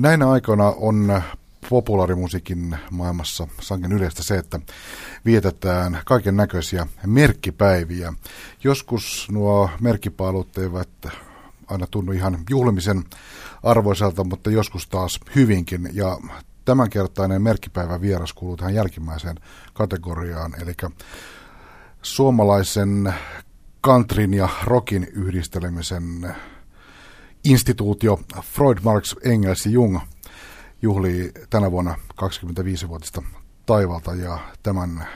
Näinä aikoina on populaarimusiikin maailmassa sangen yleistä se, että vietetään kaiken näköisiä merkkipäiviä. Joskus nuo merkkipaalut eivät aina tunnu ihan juhlimisen arvoiselta, mutta joskus taas hyvinkin. Ja tämänkertainen merkkipäivä vieras kuuluu tähän jälkimmäiseen kategoriaan, eli suomalaisen countryn ja rockin yhdistelemisen instituutio Freud, Marx, Engels Jung juhlii tänä vuonna 25-vuotista taivalta ja tämän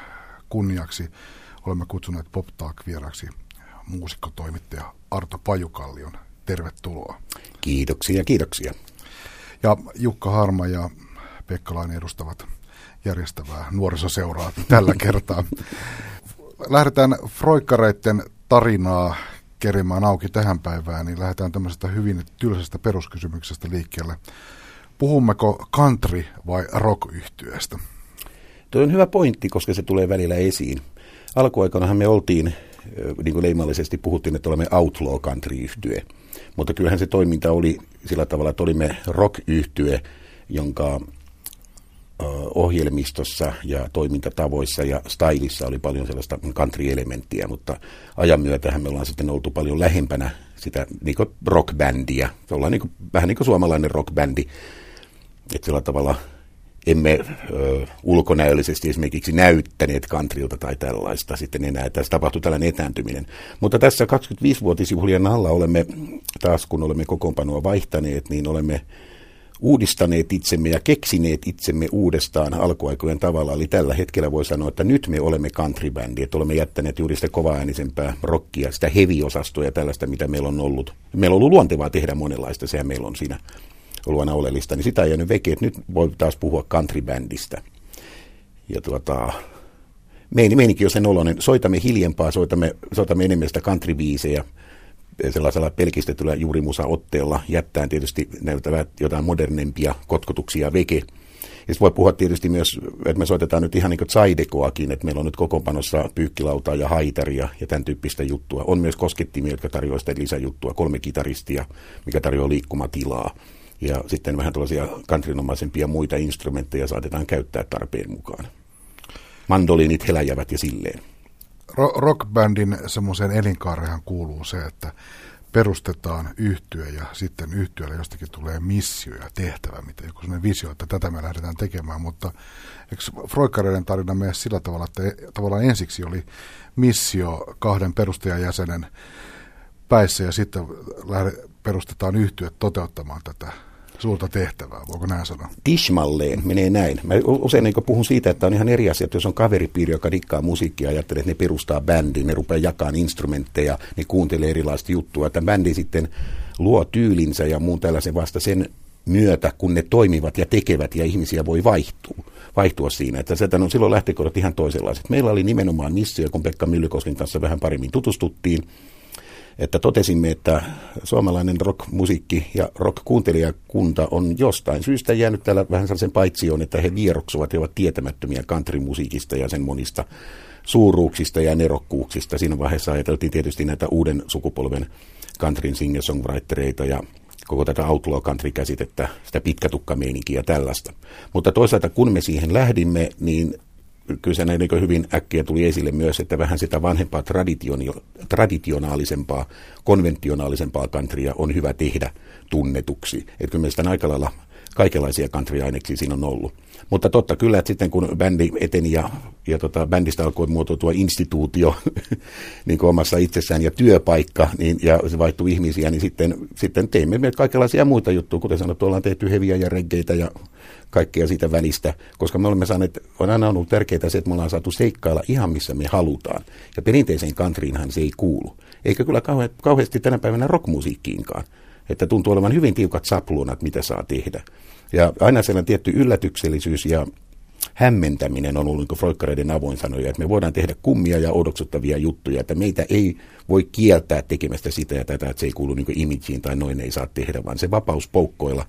kunniaksi olemme kutsuneet Pop Talk vieraksi muusikkotoimittaja Arto Pajukallion. Tervetuloa. Kiitoksia, kiitoksia. Ja Jukka Harma ja Pekka Laine edustavat järjestävää nuorisoseuraa tällä kertaa. Lähdetään Froikkareiden tarinaa kerimään auki tähän päivään, niin lähdetään tämmöisestä hyvin tylsästä peruskysymyksestä liikkeelle. Puhummeko country- vai rock-yhtyeestä? Tuo on hyvä pointti, koska se tulee välillä esiin. Alkuaikoinahan me oltiin, niin kuin leimallisesti puhuttiin, että olemme outlaw country-yhtye. Mutta kyllähän se toiminta oli sillä tavalla, että olimme rock-yhtye, jonka ohjelmistossa ja toimintatavoissa ja stylissa oli paljon sellaista country-elementtiä, mutta ajan myötähän me ollaan sitten oltu paljon lähempänä sitä niin rockbändiä. Se ollaan niin kuin, vähän niin kuin suomalainen rockbändi, että sillä tavalla emme ö, ulkonäöllisesti esimerkiksi näyttäneet kantrilta tai tällaista sitten enää. Tässä tapahtui tällainen etääntyminen. Mutta tässä 25-vuotisjuhlien alla olemme taas, kun olemme kokoonpanoa vaihtaneet, niin olemme uudistaneet itsemme ja keksineet itsemme uudestaan alkuaikojen tavalla. Eli tällä hetkellä voi sanoa, että nyt me olemme countrybändi, että olemme jättäneet juuri sitä kovaäänisempää rockia, sitä heavy-osastoa ja tällaista, mitä meillä on ollut. Meillä on ollut luontevaa tehdä monenlaista, sehän meillä on siinä ollut aina oleellista, niin sitä ei jäänyt veke, että nyt voi taas puhua countrybändistä. Ja tuota, meininki on sen oloinen, soitamme hiljempaa, soitamme, soitamme enemmän sitä countrybiisejä, sellaisella pelkistetyllä juurimusa-otteella, jättäen tietysti näyttävät jotain modernempia kotkotuksia veke. Ja voi puhua tietysti myös, että me soitetaan nyt ihan niin kuin Zaidekoakin, että meillä on nyt kokoonpanossa pyykkilautaa ja haitaria ja tämän tyyppistä juttua. On myös koskettimia, jotka tarjoavat sitä lisäjuttua, kolme kitaristia, mikä tarjoaa liikkumatilaa. Ja sitten vähän tällaisia kantrinomaisempia muita instrumentteja saatetaan käyttää tarpeen mukaan. Mandolinit heläjävät ja silleen rockbändin semmoiseen elinkaarehan kuuluu se, että perustetaan yhtyö ja sitten yhtiölle jostakin tulee missio ja tehtävä, mitä joku sellainen visio, että tätä me lähdetään tekemään, mutta eikö Froikkareiden tarina mene sillä tavalla, että tavallaan ensiksi oli missio kahden perustajajäsenen päissä ja sitten perustetaan yhtyö toteuttamaan tätä suurta tehtävää, voiko näin sanoa? Tismalleen menee näin. Mä usein niin puhun siitä, että on ihan eri asia, että jos on kaveripiiri, joka dikkaa musiikkia, ajattelee, että ne perustaa bändin, ne rupeaa jakamaan instrumentteja, ne kuuntelee erilaista juttua, että bändi sitten luo tyylinsä ja muun tällaisen vasta sen myötä, kun ne toimivat ja tekevät ja ihmisiä voi vaihtua, vaihtua siinä. Että se on silloin lähtökohdat ihan toisenlaiset. Meillä oli nimenomaan missio, kun Pekka Myllykosken kanssa vähän paremmin tutustuttiin, että totesimme, että suomalainen rockmusiikki ja rock-kuuntelijakunta on jostain syystä jäänyt täällä vähän sellaisen paitsioon, että he vieroksuvat ja ovat tietämättömiä countrymusiikista ja sen monista suuruuksista ja nerokkuuksista. Siinä vaiheessa ajateltiin tietysti näitä uuden sukupolven countryn singer-songwritereita ja koko tätä outlaw country-käsitettä, sitä pitkätukkameininkiä ja tällaista. Mutta toisaalta kun me siihen lähdimme, niin kyllä se niin hyvin äkkiä tuli esille myös, että vähän sitä vanhempaa traditionaalisempaa, konventionaalisempaa countrya on hyvä tehdä tunnetuksi. Että kyllä meistä aika lailla kaikenlaisia country-aineksia siinä on ollut. Mutta totta kyllä, että sitten kun bändi eteni ja, ja tota, bändistä alkoi muotoutua instituutio niin kuin omassa itsessään ja työpaikka, niin, ja se vaihtui ihmisiä, niin sitten, sitten teimme me kaikenlaisia muita juttuja. Kuten sanottu, ollaan tehty heviä ja reggeitä ja kaikkea siitä välistä, koska me olemme saaneet, on aina ollut tärkeää se, että me ollaan saatu seikkailla ihan missä me halutaan. Ja perinteiseen countryinhan se ei kuulu. Eikä kyllä kauheasti tänä päivänä rockmusiikkiinkaan. Että tuntuu olevan hyvin tiukat sapluunat, mitä saa tehdä. Ja aina sellainen tietty yllätyksellisyys ja hämmentäminen on ollut niin avoin sanoja, että me voidaan tehdä kummia ja odoksuttavia juttuja, että meitä ei voi kieltää tekemästä sitä ja tätä, että se ei kuulu niin imageen tai noin ei saa tehdä, vaan se vapaus poukkoilla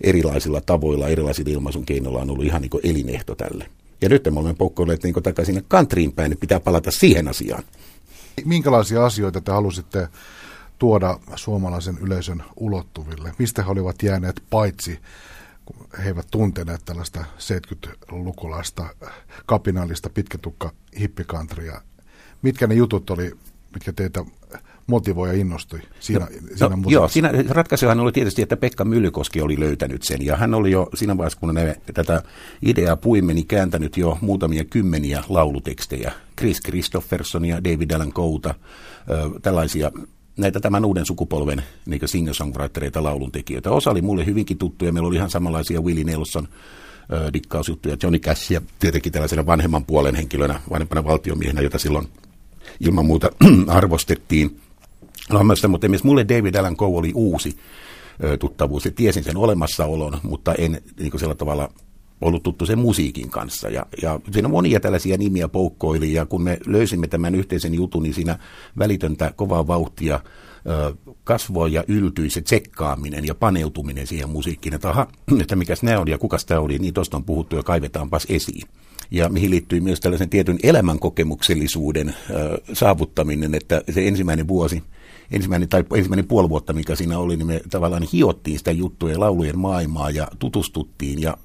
erilaisilla tavoilla, erilaisilla ilmaisun keinoilla on ollut ihan niin elinehto tälle. Ja nyt me olemme poukkoilleet niin takaisin sinne kantriin päin, niin pitää palata siihen asiaan. Minkälaisia asioita te halusitte tuoda suomalaisen yleisön ulottuville? Mistä he olivat jääneet paitsi he eivät tunteneet tällaista 70-lukulaista kapinallista pitkätukka hippikantria. Mitkä ne jutut oli, mitkä teitä motivoi ja innostui siinä, no, siinä no, Joo, siinä ratkaisuhan oli tietysti, että Pekka Myllykoski oli löytänyt sen, ja hän oli jo siinä vaiheessa, kun ne tätä ideaa puimeni, kääntänyt jo muutamia kymmeniä laulutekstejä. Chris Christopherson ja David Allen Kouta, tällaisia näitä tämän uuden sukupolven niin singer-songwritereita, lauluntekijöitä. Osa oli mulle hyvinkin tuttuja. Meillä oli ihan samanlaisia Willie Nelson dikkausjuttuja, Johnny Cash ja tietenkin tällaisena vanhemman puolen henkilönä, vanhempana valtiomiehenä, jota silloin ilman muuta arvostettiin. No, mutta myös mulle David Allen Coe oli uusi ö, tuttavuus ja tiesin sen olemassaolon, mutta en niin kuin sillä tavalla ollut tuttu sen musiikin kanssa. Ja, ja siinä monia tällaisia nimiä poukkoili, ja kun me löysimme tämän yhteisen jutun, niin siinä välitöntä kovaa vauhtia kasvoi ja yltyi se tsekkaaminen ja paneutuminen siihen musiikkiin, että aha, että mikäs nämä oli ja kukas tämä oli, niin tuosta on puhuttu ja kaivetaanpas esiin. Ja mihin liittyy myös tällaisen tietyn elämänkokemuksellisuuden äh, saavuttaminen, että se ensimmäinen vuosi, ensimmäinen, tai ensimmäinen puoli vuotta, mikä siinä oli, niin me tavallaan hiottiin sitä juttuja ja laulujen maailmaa ja tutustuttiin ja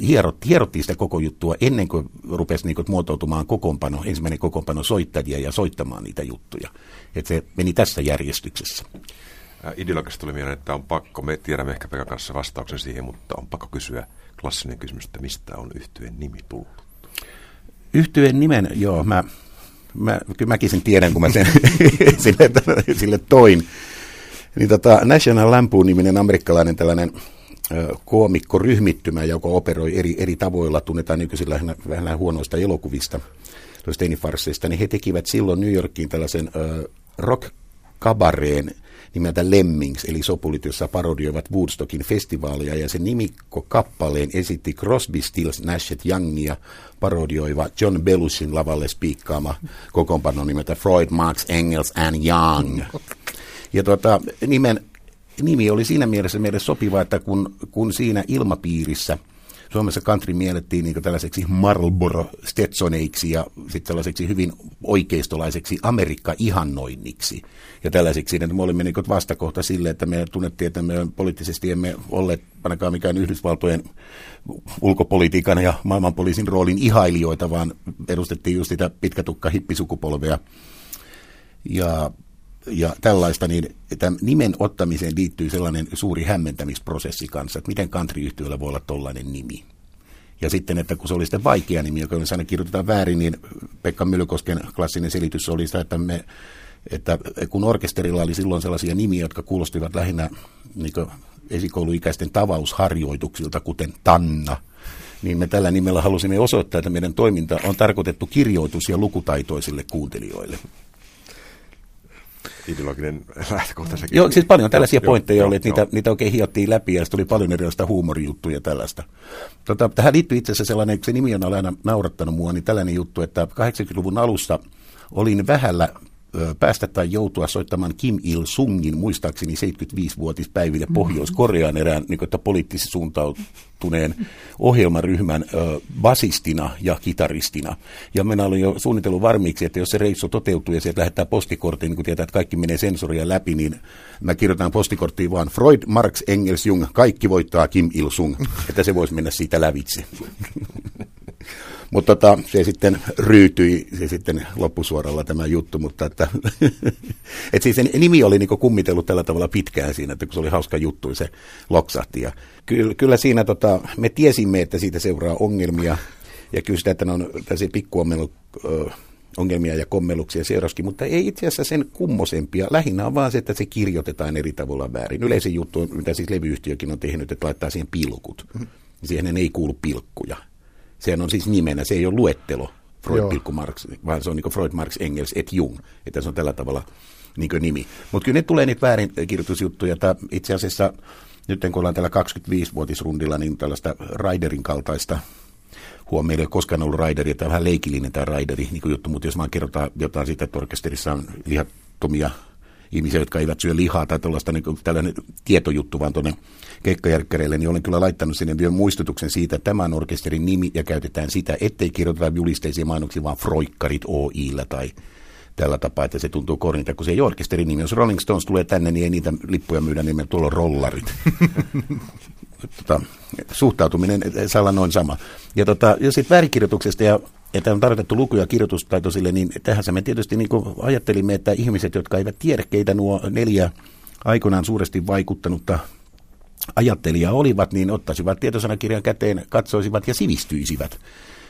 hierot, hierottiin sitä koko juttua ennen kuin rupesi niin kuin muotoutumaan kokoonpano, ensimmäinen kokoonpano soittajia ja soittamaan niitä juttuja. Että se meni tässä järjestyksessä. Ideologista tuli mieleen, että on pakko, me tiedämme ehkä Pekan kanssa vastauksen siihen, mutta on pakko kysyä klassinen kysymys, että mistä on yhtyeen nimi tullut? Yhtyeen nimen, joo, mä, mä, kyllä mäkin sen tiedän, kun mä sen sille, sille toin. Niin tota, National Lampoon-niminen amerikkalainen tällainen koomikkoryhmittymä, joka operoi eri, eri tavoilla, tunnetaan nykyisin lähinnä, vähän huonoista elokuvista, teinifarsseista, niin he tekivät silloin New Yorkiin tällaisen uh, rock kabareen nimeltä Lemmings, eli sopulit, jossa parodioivat Woodstockin festivaalia, ja sen nimikko kappaleen esitti Crosby, Stills, Nash Youngia parodioiva John Belushin lavalle spiikkaama kokoonpano nimeltä Freud, Marx, Engels and Young. Ja tuota, nimen nimi oli siinä mielessä meille sopiva, että kun, kun siinä ilmapiirissä Suomessa country miellettiin niin tällaiseksi Marlboro Stetsoneiksi ja sitten tällaiseksi hyvin oikeistolaiseksi Amerikka-ihannoinniksi. Ja tällaiseksi, että me olimme niin vastakohta sille, että me tunnettiin, että me poliittisesti emme olleet ainakaan mikään Yhdysvaltojen ulkopolitiikan ja maailmanpoliisin roolin ihailijoita, vaan edustettiin just sitä pitkätukka hippisukupolvea. Ja ja tällaista, niin tämän nimen ottamiseen liittyy sellainen suuri hämmentämisprosessi kanssa, että miten country voi olla tollainen nimi. Ja sitten, että kun se oli sitten vaikea nimi, joka aina kirjoitetaan väärin, niin Pekka Myllykosken klassinen selitys oli sitä, että, me, että kun orkesterilla oli silloin sellaisia nimiä, jotka kuulostivat lähinnä niin esikouluikäisten tavausharjoituksilta, kuten Tanna, niin me tällä nimellä halusimme osoittaa, että meidän toiminta on tarkoitettu kirjoitus- ja lukutaitoisille kuuntelijoille ideologinen lähtökohta sekin. Joo, siis paljon tällaisia joo, pointteja joo, oli, että niitä, niitä oikein hiottiin läpi ja tuli paljon erilaista huumorijuttuja tällaista. Tota, tähän liittyy itse asiassa sellainen, se nimi on aina naurattanut mua, niin tällainen juttu, että 80-luvun alussa olin vähällä päästä tai joutua soittamaan Kim Il-sungin muistaakseni 75-vuotispäiville Pohjois-Korean erään niin kuin, poliittisesti suuntautuneen ohjelmaryhmän ö, basistina ja kitaristina. Ja minä olin jo suunnitellut varmiiksi, että jos se reissu toteutuu ja sieltä lähettää postikorttiin, niin kun tietää, että kaikki menee sensoria läpi, niin mä kirjoitan postikorttiin vaan Freud, Marx, Engels, Jung, kaikki voittaa Kim Il-sung, että se voisi mennä siitä lävitse. Mutta tota, se sitten ryytyi se sitten loppusuoralla tämä juttu, mutta että, et siis se nimi oli niinku kummitellut tällä tavalla pitkään siinä, että kun se oli hauska juttu, se loksahti. Ja kyllä, kyllä siinä tota, me tiesimme, että siitä seuraa ongelmia, ja kyllä sitä, että ne on tällaisia pikkuommelu, ongelmia ja kommelluksia seuraskin, mutta ei itse asiassa sen kummosempia. Lähinnä on vaan se, että se kirjoitetaan eri tavalla väärin. Yleisin juttu, mitä siis levyyhtiökin on tehnyt, että laittaa siihen pilkut. Siihen ei kuulu pilkkuja. Sehän on siis nimenä, se ei ole luettelo Freud, Marx, vaan se on niin Freud, Marx, Engels et Jung. Että se on tällä tavalla niin nimi. Mutta kyllä ne tulee niitä väärinkirjoitusjuttuja. Itse asiassa nyt kun ollaan tällä 25-vuotisrundilla, niin tällaista Raiderin kaltaista huomioon, ei ole koskaan ollut raideri, tämä on vähän leikillinen tämä raideri niin juttu, mutta jos vaan kerrotaan jotain siitä, että orkesterissa on lihattomia ihmisiä, jotka eivät syö lihaa tai tällaista niin kuin, tällainen tietojuttu vaan tuonne keikkajärkkäreille, niin olen kyllä laittanut sinne vielä muistutuksen siitä, että tämä on orkesterin nimi ja käytetään sitä, ettei kirjoiteta julisteisia mainoksia, vaan Froikkarit OIllä tai tällä tapaa, että se tuntuu kornilta, kun se ei orkesterin nimi. Jos Rolling Stones tulee tänne, niin ei niitä lippuja myydä, niin tuolla on rollarit. tota, suhtautuminen saa olla noin sama. Ja, tota, ja sitten väärikirjoituksesta ja että on tarkoitettu luku- ja kirjoitustaitoisille, niin tähän me tietysti niin ajattelimme, että ihmiset, jotka eivät tiedä, keitä nuo neljä aikoinaan suuresti vaikuttanutta ajattelijaa olivat, niin ottaisivat tietosanakirjan käteen, katsoisivat ja sivistyisivät.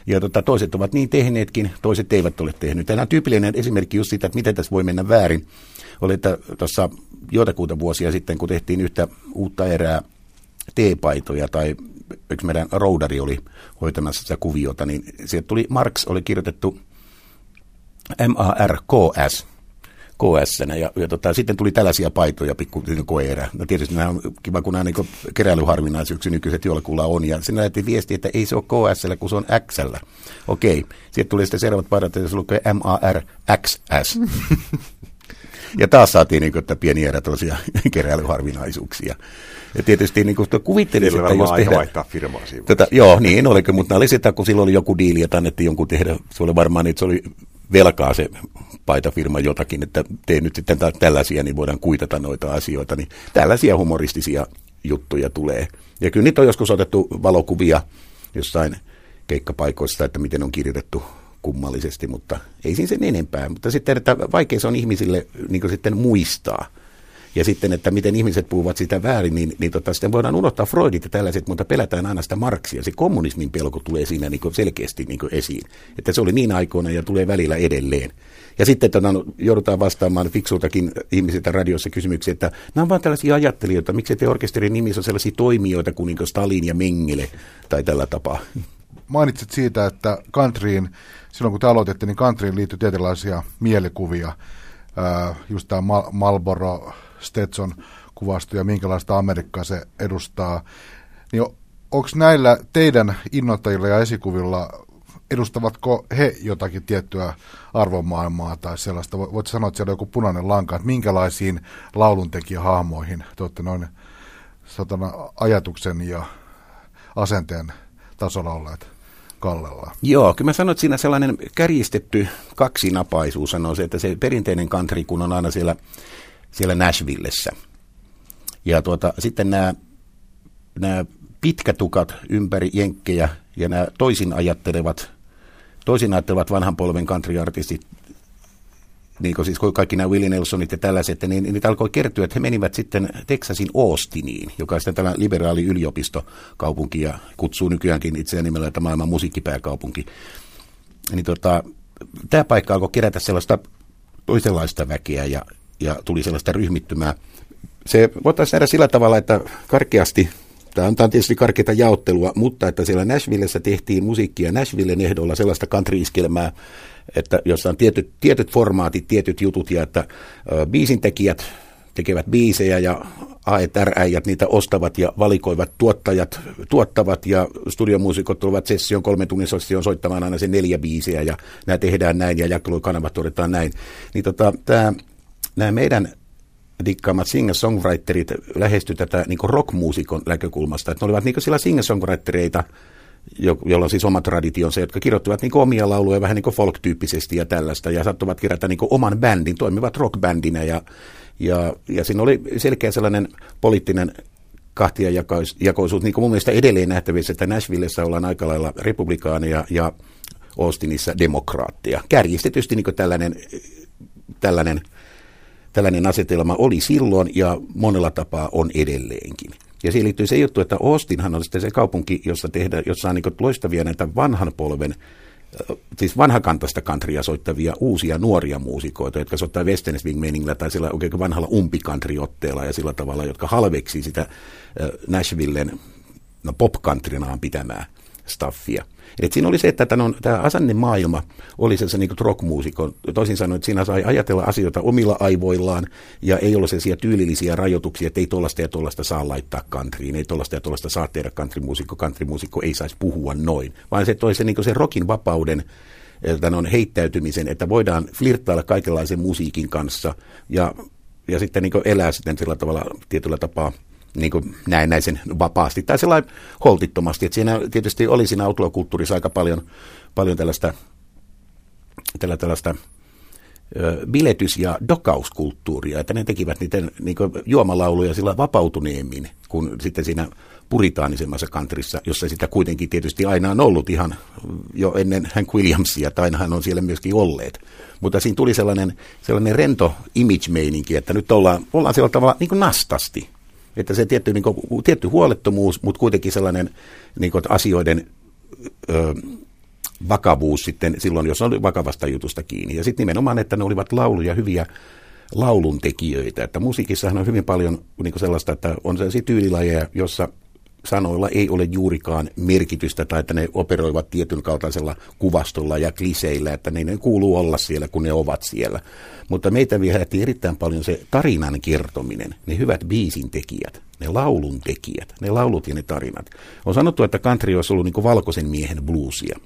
Ja tota, toiset ovat niin tehneetkin, toiset eivät ole tehneet. Tämä on tyypillinen esimerkki just siitä, että miten tässä voi mennä väärin. Oli, että tuossa joitakuuta vuosia sitten, kun tehtiin yhtä uutta erää teepaitoja tai yksi meidän roudari oli hoitamassa sitä kuviota, niin sieltä tuli, Marx oli kirjoitettu M-A-R-K-S, KS. Ja, ja tota, sitten tuli tällaisia paitoja, pikku koera. No tietysti nämä on kiva, kun nämä niin keräilyharvinaisuuksia nykyiset jollakulla on. Ja sinne lähti viesti, että ei se ole KS, kun se on X. Okei. Sitten tuli sitten seuraavat paidat, että se lukee M-A-R-X-S. ja taas saatiin niin kuin, että pieniä tällaisia keräilyharvinaisuuksia. Ja tietysti niin kuin kuvittelin, että jos tehdään... vaihtaa firmaa siinä. Tätä, joo, niin oliko, mutta oli sitä, kun silloin oli joku diili, että annettiin jonkun tehdä, se oli varmaan, että se oli velkaa se paitafirma jotakin, että tee nyt sitten tällaisia, niin voidaan kuitata noita asioita, niin tällaisia humoristisia juttuja tulee. Ja kyllä niitä on joskus otettu valokuvia jossain keikkapaikoista, että miten on kirjoitettu kummallisesti, mutta ei siinä sen enempää. Mutta sitten, että vaikea se on ihmisille niin sitten muistaa – ja sitten, että miten ihmiset puhuvat sitä väärin, niin, niin tota, sitten voidaan unohtaa Freudit ja tällaiset, mutta pelätään aina sitä Marksia. Se kommunismin pelko tulee siinä niin selkeästi niin esiin. Että se oli niin aikoina ja tulee välillä edelleen. Ja sitten tota, no, joudutaan vastaamaan fiksultakin ihmisiltä radiossa kysymyksiä, että nämä on vain tällaisia ajattelijoita, miksi te orkesterin nimissä on sellaisia toimijoita kuin, niin kuin Stalin ja Mengele tai tällä tapaa. Mainitsit siitä, että countryin, silloin kun te aloititte, niin countryin liittyy tietynlaisia mielikuvia. Just tämä Mal- Marlboro Stetson kuvasto ja minkälaista Amerikkaa se edustaa. Niin onko näillä teidän innoittajilla ja esikuvilla, edustavatko he jotakin tiettyä arvomaailmaa tai sellaista? Voit sanoa, että siellä on joku punainen lanka, että minkälaisiin lauluntekijähahmoihin te olette noin satana, ajatuksen ja asenteen tasolla olleet kallella. Joo, kyllä mä sanoin, että siinä sellainen kärjistetty kaksinapaisuus sanoo se, että se perinteinen country, kun on aina siellä siellä Nashvillessä. Ja tuota, sitten nämä, nämä pitkätukat ympäri jenkkejä ja nämä toisin ajattelevat, toisin ajattelevat vanhan polven country-artistit, niin kuin siis kaikki nämä Willie Nelsonit ja tällaiset, niin, niitä alkoi kertyä, että he menivät sitten Texasin Austiniin, joka on sitten tämä liberaali yliopistokaupunki ja kutsuu nykyäänkin itseään nimellä että maailman musiikkipääkaupunki. Niin tota, tämä paikka alkoi kerätä sellaista toisenlaista väkeä ja ja tuli sellaista ryhmittymää. Se voitaisiin nähdä sillä tavalla, että karkeasti, tämä on tietysti karkeita jaottelua, mutta että siellä Nashvillessä tehtiin musiikkia Nashvillen ehdolla sellaista country-iskelmää, että jossa on tietyt, tietyt formaatit, tietyt jutut ja että biisintekijät tekevät biisejä ja AETR-äijät niitä ostavat ja valikoivat, tuottajat tuottavat ja studiomuusikot tulevat session, kolmen tunnin session soittamaan aina se neljä biisiä ja nämä tehdään näin ja jakelukanavat todetaan näin. Niin tota, tämä nämä meidän dikkaamat singer-songwriterit lähesty tätä niin rockmuusikon näkökulmasta. Että ne olivat niin sillä singer-songwritereita, jo, jolla on siis oma traditionsa, jotka kirjoittivat niin omia lauluja vähän niin folk-tyyppisesti ja tällaista, ja sattuvat kirjoittaa niin oman bändin, toimivat rockbändinä, ja, ja, ja siinä oli selkeä sellainen poliittinen kahtiajakoisuus, niin kuin mun mielestä edelleen nähtävissä, että Nashvillessä ollaan aika lailla republikaaneja ja Austinissa demokraattia. Kärjistetysti niin tällainen, tällainen – Tällainen asetelma oli silloin ja monella tapaa on edelleenkin. Ja siihen liittyy se juttu, että Austinhan on sitten se kaupunki, jossa, tehdään, jossa on niin loistavia näitä vanhan polven siis vanhakantaista countrya soittavia uusia nuoria muusikoita, jotka soittaa western swing meningillä tai sillä oikein vanhalla umpikantriotteella ja sillä tavalla, jotka halveksi sitä Nashvillen no pop pitämää staffia. Et siinä oli se, että tämän, tämä maailma oli se niin rockmuusikon. Toisin sanoen, että siinä sai ajatella asioita omilla aivoillaan ja ei ole sellaisia tyylillisiä rajoituksia, että ei tuollaista ja tuollaista saa laittaa countryin, ei tuollaista ja tuollaista saa tehdä countrymuusikko, countrymuusikko ei saisi puhua noin, vaan se toi se, niin se rockin vapauden on heittäytymisen, että voidaan flirttailla kaikenlaisen musiikin kanssa ja, ja sitten niin elää sitten sillä tavalla tietyllä tapaa niin kuin näennäisen vapaasti tai sellainen holtittomasti. Että siinä tietysti oli siinä outlaw-kulttuurissa aika paljon, paljon tällaista, tällä, tällaista biletys- ja dokauskulttuuria, että ne tekivät niitä niin juomalauluja sillä vapautuneemmin kuin sitten siinä puritaanisemmassa kantrissa, jossa sitä kuitenkin tietysti aina on ollut ihan jo ennen Hank Williamsia, tai aina hän on siellä myöskin olleet. Mutta siinä tuli sellainen, sellainen rento image-meininki, että nyt ollaan, ollaan sillä tavalla niin kuin nastasti. Että se tietty, niin kuin, tietty huolettomuus, mutta kuitenkin sellainen niin kuin, asioiden ö, vakavuus sitten silloin, jos oli vakavasta jutusta kiinni. Ja sitten nimenomaan, että ne olivat lauluja hyviä lauluntekijöitä. Että musiikissahan on hyvin paljon niin sellaista, että on sellaisia tyylilajeja, jossa sanoilla ei ole juurikaan merkitystä tai että ne operoivat tietyn kaltaisella kuvastolla ja kliseillä, että ne, ne kuuluu olla siellä, kun ne ovat siellä. Mutta meitä viehätti erittäin paljon se tarinan kertominen, ne hyvät biisin tekijät, ne laulun tekijät, ne laulut ja ne tarinat. On sanottu, että country olisi ollut niin valkoisen miehen bluesia.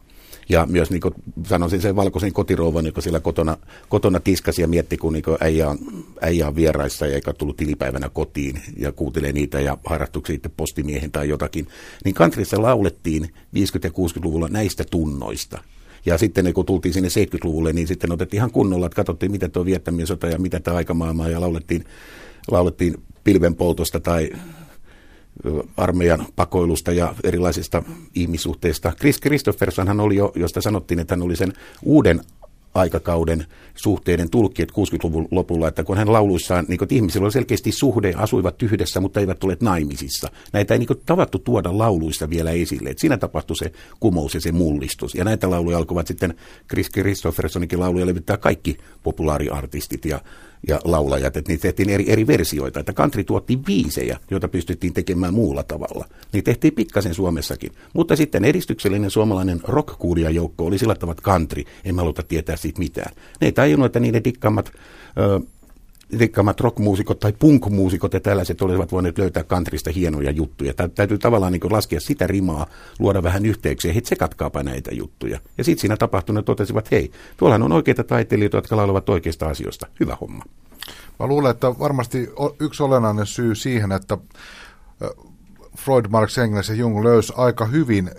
Ja myös niin kuin sanoisin sen valkoisen kotirouvan, joka siellä kotona, kotona tiskasi ja mietti, kun niin äijä, on, äijä on vieraissa ja eikä tullut tilipäivänä kotiin ja kuuntelee niitä ja harrastuksia sitten postimiehen tai jotakin. Niin kantrissa laulettiin 50- ja 60-luvulla näistä tunnoista. Ja sitten kun tultiin sinne 70-luvulle, niin sitten otettiin ihan kunnolla, että katsottiin, mitä tuo viettämien sota ja mitä tämä aikamaailma ja laulettiin, laulettiin pilvenpoltosta tai armeijan pakoilusta ja erilaisista ihmissuhteista. Chris Christopherson hän oli jo, josta sanottiin, että hän oli sen uuden aikakauden suhteiden tulkki, 60-luvun lopulla, että kun hän lauluissaan, niin kuin, ihmisillä oli selkeästi suhde, asuivat yhdessä, mutta eivät tule naimisissa. Näitä ei niin kuin, tavattu tuoda lauluissa vielä esille. että siinä tapahtui se kumous ja se mullistus. Ja näitä lauluja alkoivat sitten Chris Christophersonikin lauluja levittää kaikki populaariartistit ja ja laulajat, että niitä tehtiin eri, eri versioita. Että country tuotti biisejä, joita pystyttiin tekemään muulla tavalla. Niin tehtiin pikkasen Suomessakin. Mutta sitten edistyksellinen suomalainen rock joukko oli sillä tavalla country. En mä haluta tietää siitä mitään. Ne ei tajunnut, että niiden dikkaammat rikkaammat rockmuusikot tai punkmuusikot ja tällaiset olisivat voineet löytää kantrista hienoja juttuja. Tä, täytyy tavallaan niin laskea sitä rimaa, luoda vähän yhteyksiä, hei katkaapa näitä juttuja. Ja sitten siinä tapahtunut totesivat, hei, tuollahan on oikeita taiteilijoita, jotka laulavat oikeista asioista. Hyvä homma. Mä luulen, että varmasti yksi olennainen syy siihen, että Freud, Marx, Engels ja Jung löysi aika hyvin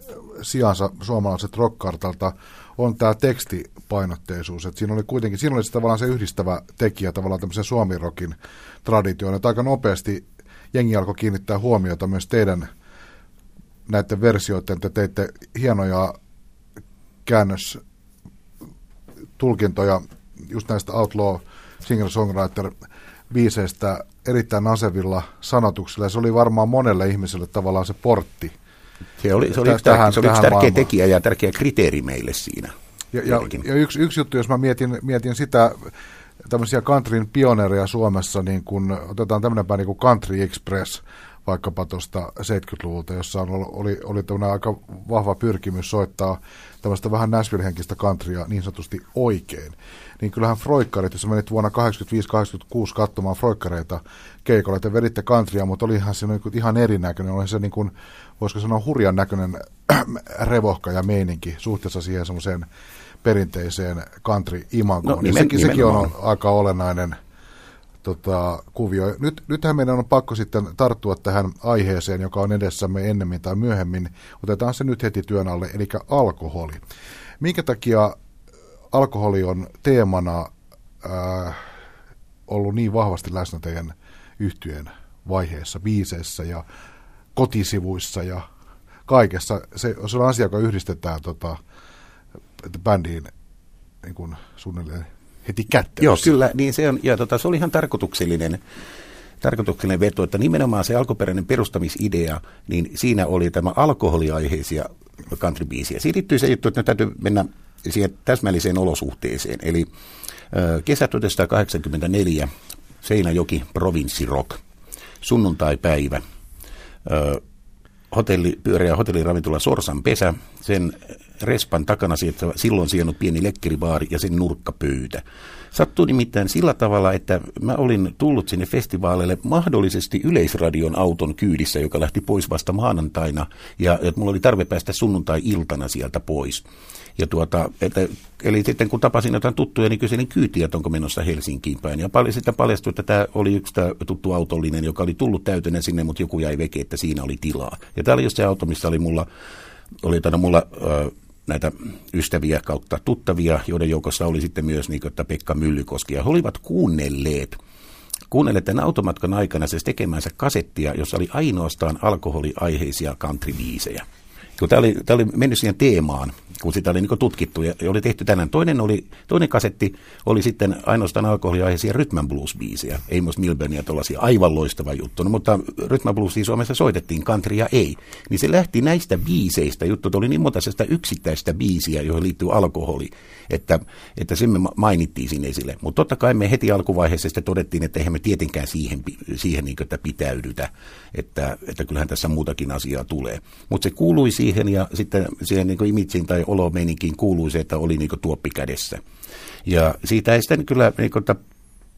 sijansa suomalaiset rockkartalta, on tämä tekstipainotteisuus. Et siinä oli kuitenkin, siinä oli se tavallaan se yhdistävä tekijä tavallaan tämmöisen suomirokin traditioon. Että aika nopeasti jengi alkoi kiinnittää huomiota myös teidän näiden versioiden, te teitte hienoja käännös tulkintoja just näistä Outlaw singer-songwriter biiseistä erittäin asevilla sanotuksilla. Se oli varmaan monelle ihmiselle tavallaan se portti se oli, se oli, yksi, tähän, se oli yksi tärkeä maailmaan. tekijä ja tärkeä kriteeri meille siinä. Ja, ja, ja yksi, yksi juttu, jos mä mietin, mietin sitä, tämmöisiä countryn pioneereja Suomessa, niin kun otetaan tämmöinen päin niin kuin Country Express, vaikkapa tuosta 70-luvulta, jossa oli, oli, oli tämmöinen aika vahva pyrkimys soittaa tämmöistä vähän Nashville-henkistä countrya niin sanotusti oikein. Niin kyllähän Froikkarit, jos menit vuonna 85-86 katsomaan Froikkareita keikolla, että veditte countrya, mutta olihan se niin ihan erinäköinen, oli se niin kuin, voisiko sanoa hurjan näköinen revohka ja meininki suhteessa siihen semmoiseen perinteiseen country-imagoon. No, nimen, sekin, sekin on aika olennainen tota, kuvio. Nyt, nythän meidän on pakko sitten tarttua tähän aiheeseen, joka on edessämme ennemmin tai myöhemmin. Otetaan se nyt heti työn alle, eli alkoholi. Minkä takia alkoholi on teemana äh, ollut niin vahvasti läsnä teidän yhtyeen vaiheessa, biiseissä ja kotisivuissa ja kaikessa. Se, se on asia, joka yhdistetään tota, bändiin niin kuin suunnilleen heti kättä. Joo, kyllä, niin se on, ja tota, se oli ihan tarkoituksellinen, tarkoituksellinen veto, että nimenomaan se alkuperäinen perustamisidea, niin siinä oli tämä alkoholiaiheisia countrybiisiä. Siitä liittyy se juttu, että täytyy mennä siihen täsmälliseen olosuhteeseen. Eli kesä 1984, Seinäjoki, provinssirock, sunnuntai-päivä, hotelli, pyöreä hotelliravintola Sorsan pesä, sen respan takana silloin sijannut pieni lekkeribaari ja sen nurkkapöytä. Sattui nimittäin sillä tavalla, että mä olin tullut sinne festivaaleille mahdollisesti Yleisradion auton kyydissä, joka lähti pois vasta maanantaina, ja että mulla oli tarve päästä sunnuntai-iltana sieltä pois. Ja tuota, että, eli sitten kun tapasin jotain tuttuja, niin kyselin kyytiä, että onko menossa Helsinkiin päin. Ja paljon sitten paljastui, että tämä oli yksi tämä tuttu autollinen, joka oli tullut täytenä sinne, mutta joku jäi veke, että siinä oli tilaa. Ja tämä oli just se auto, missä oli mulla, oli mulla äh, näitä ystäviä kautta tuttavia, joiden joukossa oli sitten myös niin kuin, Pekka Myllykoski. Ja he olivat kuunnelleet kuunnelleet tämän automatkan aikana se tekemänsä kasettia, jossa oli ainoastaan alkoholiaiheisia country-biisejä kun tämä oli, tämä oli mennyt siihen teemaan, kun sitä oli niin tutkittu ja oli tehty tänään. Toinen, oli, toinen kasetti oli sitten ainoastaan alkoholiaiheisia rhythm blues-biisejä, Amos Milburnia tuollaisia aivan loistava juttu. No, mutta rhythm bluesia Suomessa soitettiin, countrya ei. Niin se lähti näistä biiseistä, juttu oli niin monta yksittäistä biisiä, joihin liittyy alkoholi, että, että sen me mainittiin sinne esille. Mutta totta kai me heti alkuvaiheessa sitten todettiin, että eihän me tietenkään siihen, siihen niin pitäydytä, että, että kyllähän tässä muutakin asiaa tulee. Mutta se kuului siihen ja sitten siihen niin imitsiin tai olomeninkiin kuului se, että oli niin tuoppi kädessä. Ja siitä ei sitten kyllä niin kuin,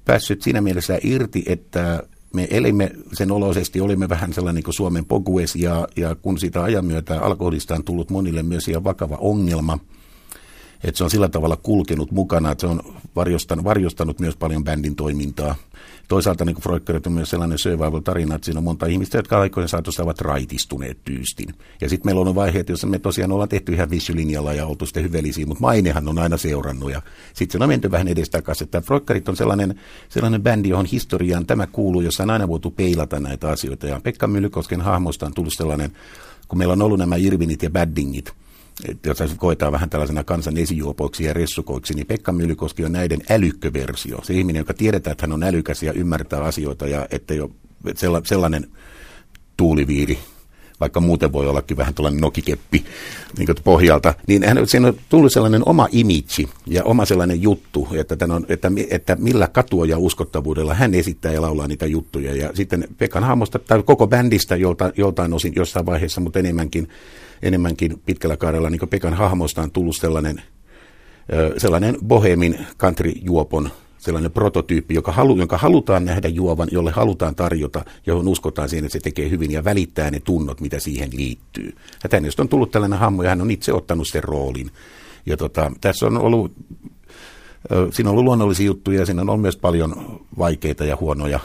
päässyt siinä mielessä irti, että me elimme sen oloisesti, olimme vähän sellainen niin Suomen pogues, ja, ja kun siitä ajan myötä alkoholista on tullut monille myös ihan vakava ongelma – että se on sillä tavalla kulkenut mukana, että se on varjostanut, varjostanut myös paljon bändin toimintaa. Toisaalta niin Freukkerit on myös sellainen survival-tarina, että siinä on monta ihmistä, jotka aikojen saatossa ovat raitistuneet tyystin. Ja sitten meillä on vaiheet, joissa me tosiaan ollaan tehty ihan vissylinjalla ja oltu sitten hyvellisiä, mutta mainehan on aina seurannut. Ja sitten se on menty vähän edestakaisin. Että Freukkerit on sellainen, sellainen bändi, johon historiaan tämä kuuluu, jossa on aina voitu peilata näitä asioita. Ja Pekka Myllykosken hahmosta on tullut sellainen, kun meillä on ollut nämä Irvinit ja Baddingit, jota koetaan vähän tällaisena kansan esijuopoiksi ja ressukoiksi, niin Pekka Myllykoski on näiden älykköversio. Se ihminen, joka tiedetään, että hän on älykäs ja ymmärtää asioita ja ettei ole sellainen tuuliviiri, vaikka muuten voi ollakin vähän tuollainen nokikeppi niin pohjalta, niin hän, siinä on tullut sellainen oma imitsi ja oma sellainen juttu, että, tämän on, että, että millä katua ja uskottavuudella hän esittää ja laulaa niitä juttuja. Ja sitten Pekan hahmosta, tai koko bändistä jolta, joltain osin jossain vaiheessa, mutta enemmänkin enemmänkin pitkällä kaudella niin Pekan hahmosta on tullut sellainen, sellainen bohemin country-juopon sellainen prototyyppi, joka halu, jonka halutaan nähdä juovan, jolle halutaan tarjota, johon uskotaan siihen, että se tekee hyvin ja välittää ne tunnot, mitä siihen liittyy. Tänne on tullut tällainen hammo ja hän on itse ottanut sen roolin. Ja tota, tässä on ollut, siinä on ollut luonnollisia juttuja ja siinä on ollut myös paljon vaikeita ja huonoja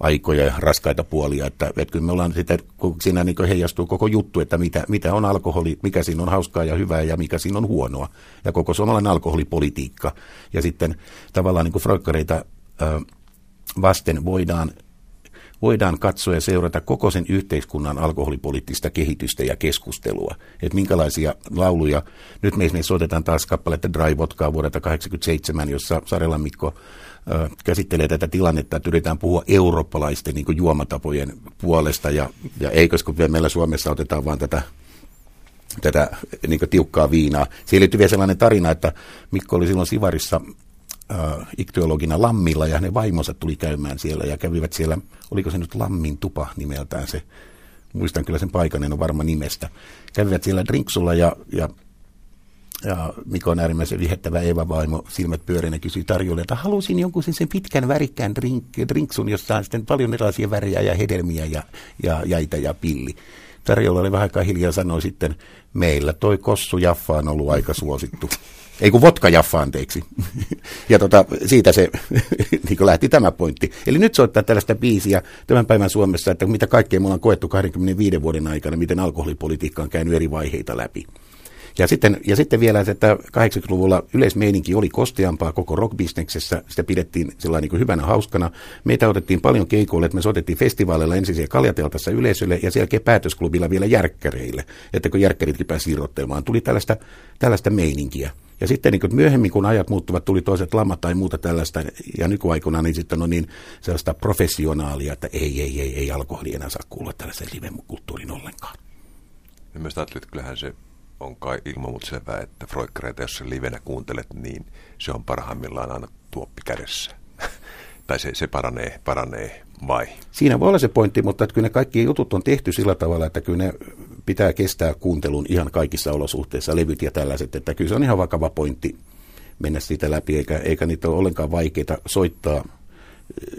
aikoja ja raskaita puolia, että, että kyllä me ollaan sitä, kun siinä niin heijastuu koko juttu, että mitä, mitä on alkoholi, mikä siinä on hauskaa ja hyvää ja mikä siinä on huonoa, ja koko suomalainen alkoholipolitiikka, ja sitten tavallaan niin freukkareita vasten voidaan voidaan katsoa ja seurata koko sen yhteiskunnan alkoholipoliittista kehitystä ja keskustelua. Että minkälaisia lauluja, nyt me esimerkiksi soitetaan taas kappaletta Dry Vodkaa vuodelta 1987, jossa Sarela Mikko käsittelee tätä tilannetta, että yritetään puhua eurooppalaisten niin juomatapojen puolesta, ja, ja eikö kun meillä Suomessa otetaan vain tätä tätä niin tiukkaa viinaa. Siihen liittyy vielä sellainen tarina, että Mikko oli silloin Sivarissa äh, iktyologina Lammilla ja hänen vaimonsa tuli käymään siellä ja kävivät siellä, oliko se nyt Lammin tupa nimeltään se, muistan kyllä sen paikan, en ole varma nimestä. Kävivät siellä drinksulla ja, ja ja Mikko on äärimmäisen vihettävä Eeva-vaimo, silmät pyörinä kysyi tarjolle, että halusin jonkun sen, sen pitkän värikkään drink, drinksun, jossa on sitten paljon erilaisia värejä ja hedelmiä ja, ja jäitä ja pilli. Tarjolla oli vähän aikaa hiljaa sanoi sitten, meillä toi Kossu Jaffa on ollut aika suosittu. Ei kun vodka Jaffa, anteeksi. ja tota, siitä se niin lähti tämä pointti. Eli nyt soittaa tällaista biisiä tämän päivän Suomessa, että mitä kaikkea me ollaan koettu 25 vuoden aikana, miten alkoholipolitiikka on käynyt eri vaiheita läpi. Ja sitten, ja sitten vielä, että 80-luvulla yleismeininki oli kosteampaa koko rockbisneksessä, sitä pidettiin sellainen niin hyvänä hauskana. Meitä otettiin paljon keikoille, että me soitettiin festivaaleilla ensin siellä Kaljateltassa yleisölle ja siellä päätösklubilla vielä järkkäreille, että kun järkkäritkin pääsi irrottelemaan, tuli tällaista, tällaista meininkiä. Ja sitten niin kuin myöhemmin, kun ajat muuttuvat, tuli toiset lamat tai muuta tällaista, ja nykyaikuna niin sitten on niin sellaista professionaalia, että ei, ei, ei, ei alkoholi enää saa kuulla tällaisen live-kulttuurin ollenkaan. Ja myös ajattelin, että kyllähän se on kai ilman muuta selvää, että Freukkereita, jos sen livenä kuuntelet, niin se on parhaimmillaan aina tuoppi kädessä. tai se, se paranee, paranee vai? Siinä voi olla se pointti, mutta kyllä ne kaikki jutut on tehty sillä tavalla, että kyllä ne pitää kestää kuuntelun ihan kaikissa olosuhteissa, levyt ja tällaiset, että kyllä se on ihan vakava pointti mennä siitä läpi, eikä, eikä niitä ole ollenkaan vaikeita soittaa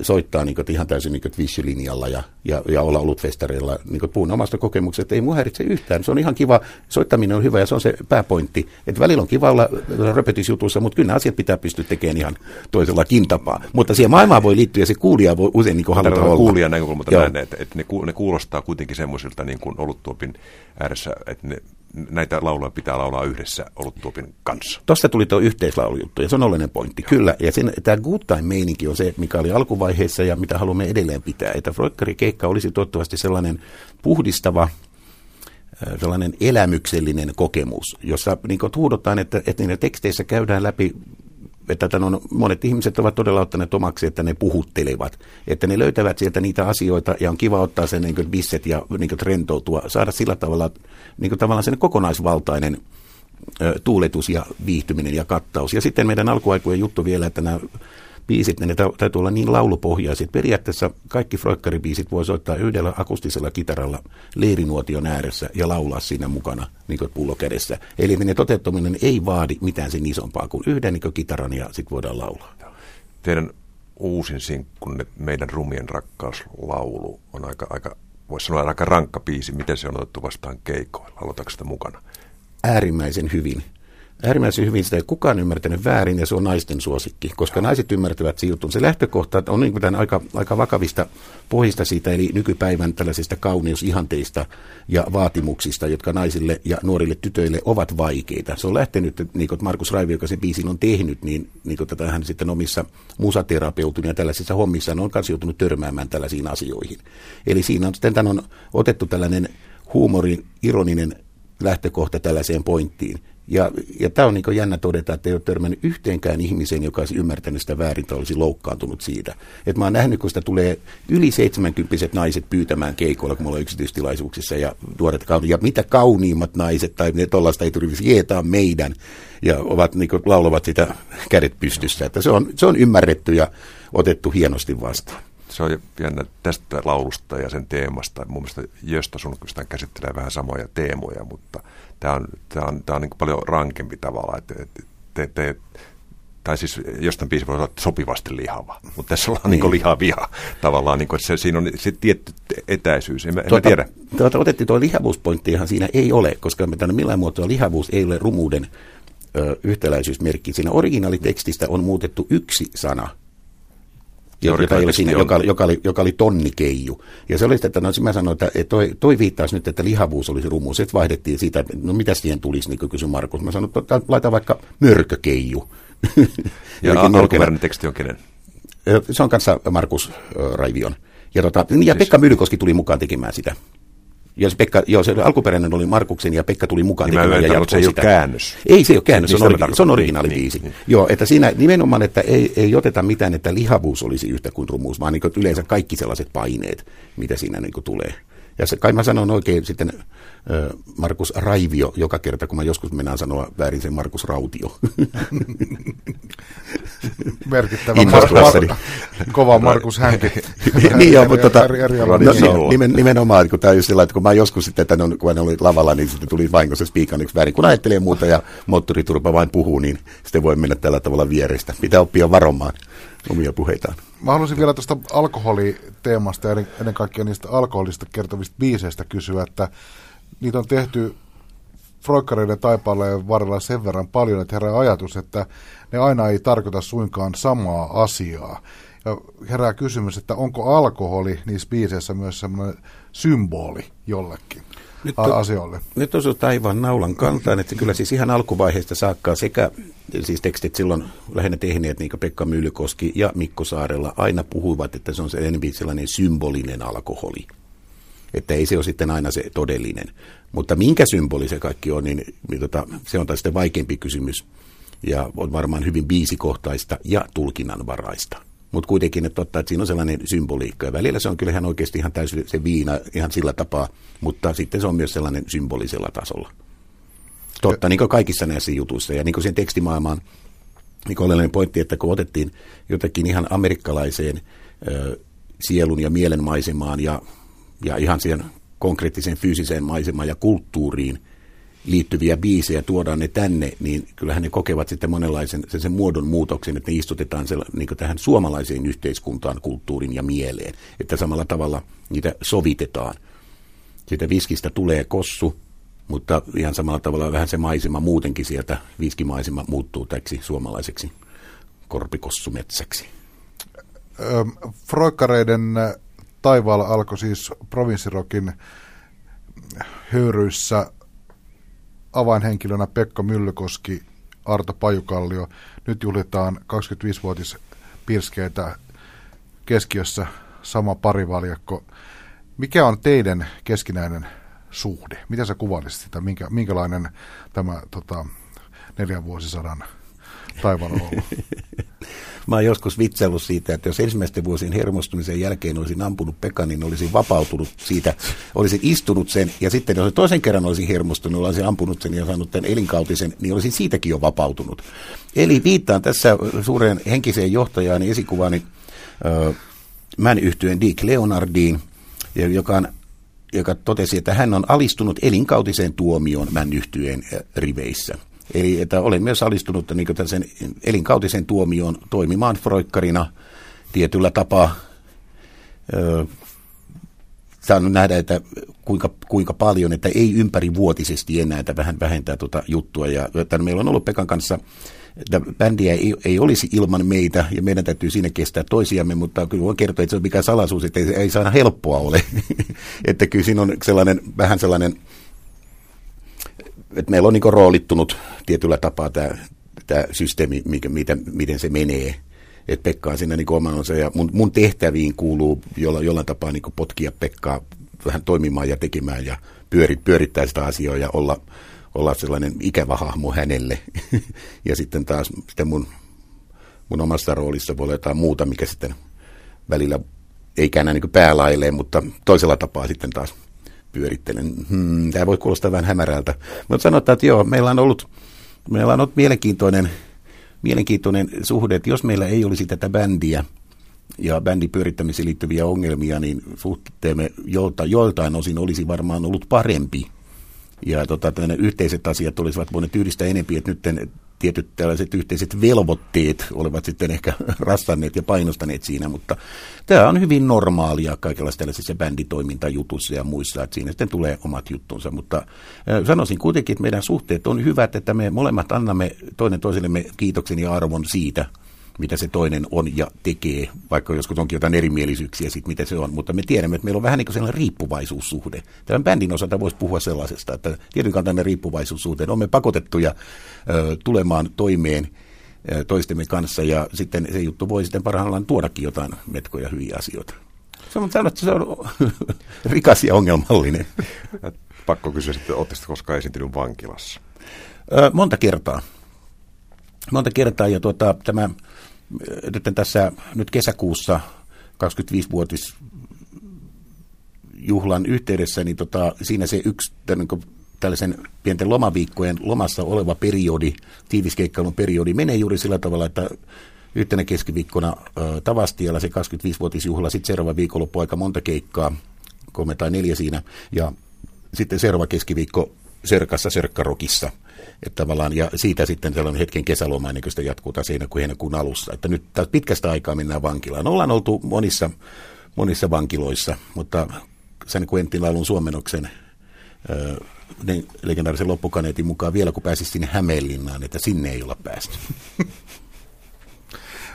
soittaa niin kuin, ihan täysin niin vissylinjalla ja, ja, ja olla ollut festareilla. Niin kuin, puhun omasta kokemuksesta, ei mua häiritse yhtään. Se on ihan kiva, soittaminen on hyvä ja se on se pääpointti. Että välillä on kiva olla röpötysjutuissa, mutta kyllä asiat pitää pystyä tekemään ihan toisella kintapaa. Mutta siihen maailmaan voi liittyä ja se kuulija voi usein niin haluta olla. Kuulijan näkökulmasta näin, että, että ne, ne, kuulostaa kuitenkin semmoisilta niin kuin oluttuopin ääressä, että ne näitä lauluja pitää laulaa yhdessä oluttuopin kanssa. Tuosta tuli tuo yhteislaulujuttu, ja se on oleellinen pointti. Joo. Kyllä, ja sen, tämä good time-meininki on se, mikä oli alkuvaiheessa ja mitä haluamme edelleen pitää. Että Froikkari-keikka olisi toivottavasti sellainen puhdistava, sellainen elämyksellinen kokemus, jossa niin huudotaan, että, että niiden teksteissä käydään läpi että tämän on, monet ihmiset ovat todella ottaneet omaksi, että ne puhuttelevat, että ne löytävät sieltä niitä asioita ja on kiva ottaa sen niin bisset ja niin rentoutua, saada sillä tavalla niin tavallaan sen kokonaisvaltainen ö, tuuletus ja viihtyminen ja kattaus. Ja sitten meidän alkuaikojen juttu vielä, että nämä biisit, ne täytyy olla niin laulupohjaiset. Periaatteessa kaikki Froikkari-biisit voi soittaa yhdellä akustisella kitaralla leirinuotion ääressä ja laulaa siinä mukana niin pullo kädessä. Eli ne toteuttaminen ei vaadi mitään sen isompaa kuin yhden niin kitaran ja sitten voidaan laulaa. Teidän uusin sinkkunne, meidän rumien rakkauslaulu, on aika, aika voisi sanoa aika rankka biisi. Miten se on otettu vastaan keikoilla? Aloitatko sitä mukana? Äärimmäisen hyvin äärimmäisen hyvin sitä ei kukaan ymmärtänyt väärin ja se on naisten suosikki, koska naiset ymmärtävät siinä Se lähtökohta on niin kuin aika, aika vakavista pohjista siitä, eli nykypäivän tällaisista kauneusihanteista ja vaatimuksista, jotka naisille ja nuorille tytöille ovat vaikeita. Se on lähtenyt, niin kuin Markus Raivi, joka sen biisin on tehnyt, niin, niin kuin tätä hän sitten omissa musaterapeutin ja tällaisissa hommissa on myös joutunut törmäämään tällaisiin asioihin. Eli siinä on sitten on otettu tällainen huumorin, ironinen lähtökohta tällaiseen pointtiin. Ja, ja tämä on niin jännä todeta, että ei ole törmännyt yhteenkään ihmiseen, joka olisi ymmärtänyt sitä väärin tai olisi loukkaantunut siitä. Et mä oon nähnyt, kun sitä tulee yli 70 naiset pyytämään keikoilla, kun me ollaan yksityistilaisuuksissa ja nuoret kauniit. Ja mitä kauniimmat naiset tai ne tuollaista ei tulisi jeetaa meidän ja ovat, niin laulavat sitä kädet pystyssä. Että se, on, se on ymmärretty ja otettu hienosti vastaan se on jännä tästä laulusta ja sen teemasta. Mun mielestä Jöstä sun käsittelee vähän samoja teemoja, mutta tämä on, tämä on, tämä on niin paljon rankempi tavalla, että te, te, tai siis jostain biisi voi olla sopivasti lihava, mutta tässä ollaan niin. niin lihavia tavallaan, niin kuin, että se, siinä on se tietty etäisyys, en, en tuota, tiedä. Tuota, otettiin tuo lihavuuspointti ihan siinä ei ole, koska me tänne millään muotoa lihavuus ei ole rumuuden ö, yhtäläisyysmerkki. Siinä originaalitekstistä on muutettu yksi sana, joka, oli siinä, joka, joka, oli, joka oli tonnikeiju. Ja se oli sitä, että no, mä sanoin, että toi, toi viittaisi nyt, että lihavuus olisi rumuus. Sitten vaihdettiin siitä, että no mitä siihen tulisi, niin kuin kysyi Markus. Mä sanoin, että laita vaikka mörkökeiju. ja alkuperäinen teksti on kenen? Se on kanssa Markus Raivion. Ja, tota, ja siis- Pekka Myllykoski tuli mukaan tekemään sitä. Ja se, Pekka, joo, se alkuperäinen oli Markuksen ja Pekka tuli mukaan niin tekemään ja se ei sitä. ole käännös. Ei se ole käännös, niin se, on, origi- se on originaali niin. Niin. Joo, että siinä nimenomaan, että ei, ei oteta mitään, että lihavuus olisi yhtä kuin rumuus, vaan niin yleensä kaikki sellaiset paineet, mitä siinä niin tulee. Ja se, kai mä sanon oikein sitten Markus Raivio joka kerta, kun mä joskus mennään sanoa väärin sen Markus Rautio. Merkittävä Mar- Mar- kova Markus Hänki. niin joo, mutta tota, no, nimen, nimenomaan, kun tämä on just sillä, että kun mä joskus sitten, että kun oli lavalla, niin sitten tuli vahingossa spiikanniksi väärin. Kun ajattelee muuta ja moottoriturpa vain puhuu, niin sitten voi mennä tällä tavalla vierestä. Pitää oppia varomaan omia puheitaan. Mä haluaisin vielä tuosta alkoholiteemasta ja ennen kaikkea niistä alkoholista kertovista biiseistä kysyä, että niitä on tehty Froikkareiden taipaaleen varrella sen verran paljon, että herää ajatus, että ne aina ei tarkoita suinkaan samaa asiaa. Ja herää kysymys, että onko alkoholi niissä biiseissä myös semmoinen symboli jollekin nyt on, asioille? Nyt osuu taivaan naulan kantaan, että kyllä siis ihan alkuvaiheesta saakka sekä siis tekstit silloin lähinnä tehneet, niin kuin Pekka Myllykoski ja Mikko Saarella, aina puhuivat, että se on se enemmän sellainen symbolinen alkoholi että ei se ole sitten aina se todellinen. Mutta minkä symboli se kaikki on, niin, niin tota, se on taas sitten vaikeampi kysymys ja on varmaan hyvin biisikohtaista ja tulkinnanvaraista. Mutta kuitenkin, että totta, että siinä on sellainen symboliikka. Ja välillä se on kyllä ihan oikeasti ihan täysin se viina ihan sillä tapaa, mutta sitten se on myös sellainen symbolisella tasolla. Totta, niin kuin kaikissa näissä jutuissa. Ja niin kuin sen tekstimaailmaan, niin kuin pointti, että kun otettiin jotakin ihan amerikkalaiseen ö, sielun ja mielen maisemaan ja ja ihan siihen konkreettiseen fyysiseen maisemaan ja kulttuuriin liittyviä biisejä, tuodaan ne tänne, niin kyllähän ne kokevat sitten monenlaisen sen, sen muodon muutoksen, että ne istutetaan sella, niin tähän suomalaiseen yhteiskuntaan, kulttuurin ja mieleen, että samalla tavalla niitä sovitetaan. Siitä viskistä tulee kossu, mutta ihan samalla tavalla vähän se maisema muutenkin sieltä, viskimaisema muuttuu täksi suomalaiseksi korpikossumetsäksi. Froikkareiden taivaalla alkoi siis provinssirokin höyryissä avainhenkilönä Pekka Myllykoski, Arto Pajukallio. Nyt juhlitaan 25-vuotis pirskeitä keskiössä sama parivaljakko. Mikä on teidän keskinäinen suhde? Miten sä kuvailisit sitä? Minkä, minkälainen tämä tota, neljän vuosisadan taivaan on ollut? Mä oon joskus vitsaillut siitä, että jos ensimmäisten vuosien hermostumisen jälkeen olisin ampunut Pekan, niin olisin vapautunut siitä, olisin istunut sen, ja sitten jos toisen kerran olisin hermostunut, olisin ampunut sen ja saanut tämän elinkautisen, niin olisin siitäkin jo vapautunut. Eli viittaan tässä suureen henkiseen johtajaan esikuvaani äh, Män yhtyen Dick Leonardiin, joka, on, joka totesi, että hän on alistunut elinkautiseen tuomioon Män yhtyeen riveissä. Eli että olen myös alistunut niin sen elinkautisen tuomioon toimimaan froikkarina tietyllä tapaa. Öö, saanut nähdä, että kuinka, kuinka paljon, että ei ympärivuotisesti enää, että vähän vähentää tuota juttua. Ja että meillä on ollut Pekan kanssa, että bändiä ei, ei olisi ilman meitä, ja meidän täytyy siinä kestää toisiamme, mutta kyllä voin kertoa, että se on mikään salaisuus, että ei, ei saada helppoa ole. että kyllä siinä on sellainen, vähän sellainen että meillä on niin roolittunut tietyllä tapaa tämä, tämä systeemi, mikä, mitä, miten se menee. Että Pekka on siinä niin omansa ja mun, mun tehtäviin kuuluu jolla, jollain tapaa niin potkia Pekkaa vähän toimimaan ja tekemään ja pyöri, pyörittää sitä asiaa ja olla, olla sellainen ikävä hahmo hänelle. ja sitten taas sitten mun, mun omassa roolissa voi olla jotain muuta, mikä sitten välillä ei käännä niin päälailleen, mutta toisella tapaa sitten taas pyörittelen. Hmm, tämä voi kuulostaa vähän hämärältä. Mutta sanotaan, että joo, meillä on ollut, meillä on ollut mielenkiintoinen, mielenkiintoinen suhde, että jos meillä ei olisi tätä bändiä ja bändin pyörittämiseen liittyviä ongelmia, niin suhteemme jolta, joiltain osin olisi varmaan ollut parempi. Ja tota, yhteiset asiat olisivat voineet yhdistää enempi, että nyt tietyt tällaiset yhteiset velvoitteet olevat sitten ehkä rassanneet ja painostaneet siinä, mutta tämä on hyvin normaalia kaikenlaisissa tällaisissa bänditoimintajutussa ja muissa, että siinä sitten tulee omat juttunsa, mutta sanoisin kuitenkin, että meidän suhteet on hyvät, että me molemmat annamme toinen toisellemme kiitoksen ja arvon siitä, mitä se toinen on ja tekee, vaikka joskus onkin jotain erimielisyyksiä siitä, mitä se on, mutta me tiedämme, että meillä on vähän niin kuin sellainen riippuvaisuussuhde. Tämän bändin osalta voisi puhua sellaisesta, että tietynkaltainen riippuvaisuussuhde, on me pakotettuja ö, tulemaan toimeen ö, toistemme kanssa ja sitten se juttu voi sitten parhaillaan tuodakin jotain metkoja hyviä asioita. Se on sanonut, että se on rikas ja ongelmallinen. Pakko kysyä sitten, oletteko koskaan esiintynyt vankilassa? Ö, monta kertaa. Monta kertaa ja tuota, tämä nyt tässä nyt kesäkuussa 25-vuotis juhlan yhteydessä, niin tota, siinä se yksi tämän, niin tällaisen pienten lomaviikkojen lomassa oleva periodi, tiiviskeikkailun periodi, menee juuri sillä tavalla, että yhtenä keskiviikkona äh, Tavastialla se 25-vuotisjuhla, sitten seuraava viikonloppu aika monta keikkaa, kolme tai neljä siinä, ja sitten seuraava keskiviikko Serkassa Serkkarokissa – että tavallaan, ja siitä sitten sellainen hetken kesäloma ennen kuin sitä jatkuu taas kuin heinäkuun alussa. Että nyt taas pitkästä aikaa mennään vankilaan. Ollaan oltu monissa, monissa vankiloissa, mutta sen Quentin laulun suomenoksen niin legendaarisen loppukaneetin mukaan vielä, kun pääsisi sinne Hämeenlinnaan, että sinne ei olla päästy.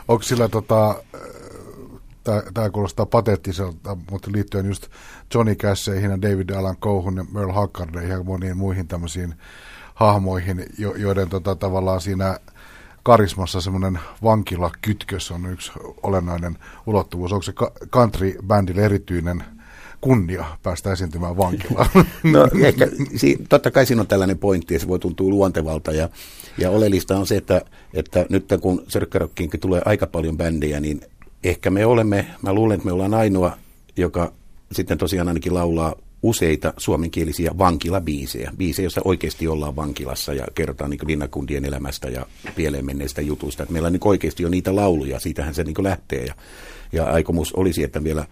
Onko sillä tota, tämä kuulostaa pateettiselta, mutta liittyen just Johnny Casseihin ja David Allan Cohun ja Merle Haggardeihin ja moniin muihin tämmöisiin hahmoihin, jo, joiden tota, tavallaan siinä karismassa semmoinen vankilakytkös on yksi olennainen ulottuvuus. Onko se country-bändille erityinen kunnia päästä esiintymään vankilaan? No ehkä, totta kai siinä on tällainen pointti, ja se voi tuntua luontevalta, ja, ja oleellista on se, että, että nyt kun Sörkkärokkiinkin tulee aika paljon bändejä, niin ehkä me olemme, mä luulen, että me ollaan ainoa, joka sitten tosiaan ainakin laulaa useita suomenkielisiä vankilabiisejä, biisejä, joissa oikeasti ollaan vankilassa ja kerrotaan niin linnakundien elämästä ja pieleen menneistä jutuista. Että meillä niin oikeasti on niitä lauluja, siitähän se niin lähtee. Ja, ja aikomus olisi, että vielä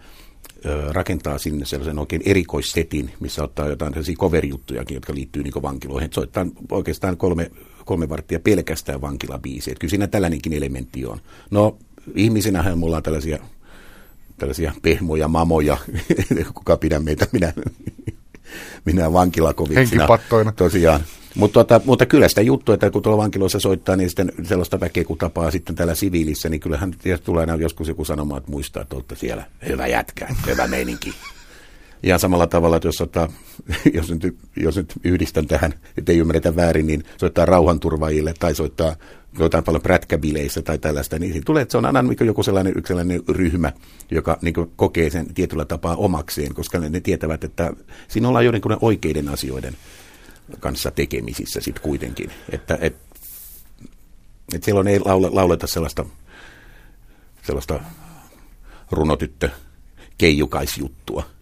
rakentaa sinne sellaisen oikein erikoissetin, missä ottaa jotain sellaisia cover-juttujakin, jotka liittyy niin vankiloihin. Soittaa oikeastaan kolme, kolme varttia pelkästään vankilabiisejä. Kyllä siinä tällainenkin elementti on. No, ihmisinähän mulla on tällaisia tällaisia pehmoja mamoja, kuka pidä meitä, minä, minä vankilakovitsina. Henkipattoina. Tosiaan. Mutta, tota, mutta kyllä sitä juttua, että kun tuolla vankiloissa soittaa, niin sitten sellaista väkeä kun tapaa sitten täällä siviilissä, niin kyllähän tulee aina joskus joku sanomaan, että muistaa, että olette siellä hyvä jätkä, hyvä meininki. Ihan samalla tavalla, että jos, ottaa, jos, nyt, jos nyt yhdistän tähän, ettei ymmärretä väärin, niin soittaa rauhanturvaajille tai soittaa jotain paljon prätkäbileissä tai tällaista, niin tulee, että se on aina niin joku sellainen, yksi sellainen ryhmä, joka niin kokee sen tietyllä tapaa omakseen, koska ne, ne tietävät, että siinä ollaan joidenkin oikeiden asioiden kanssa tekemisissä sitten kuitenkin. Että, et, et silloin ei lauleta sellaista, sellaista runotyttö keijukaisjuttua.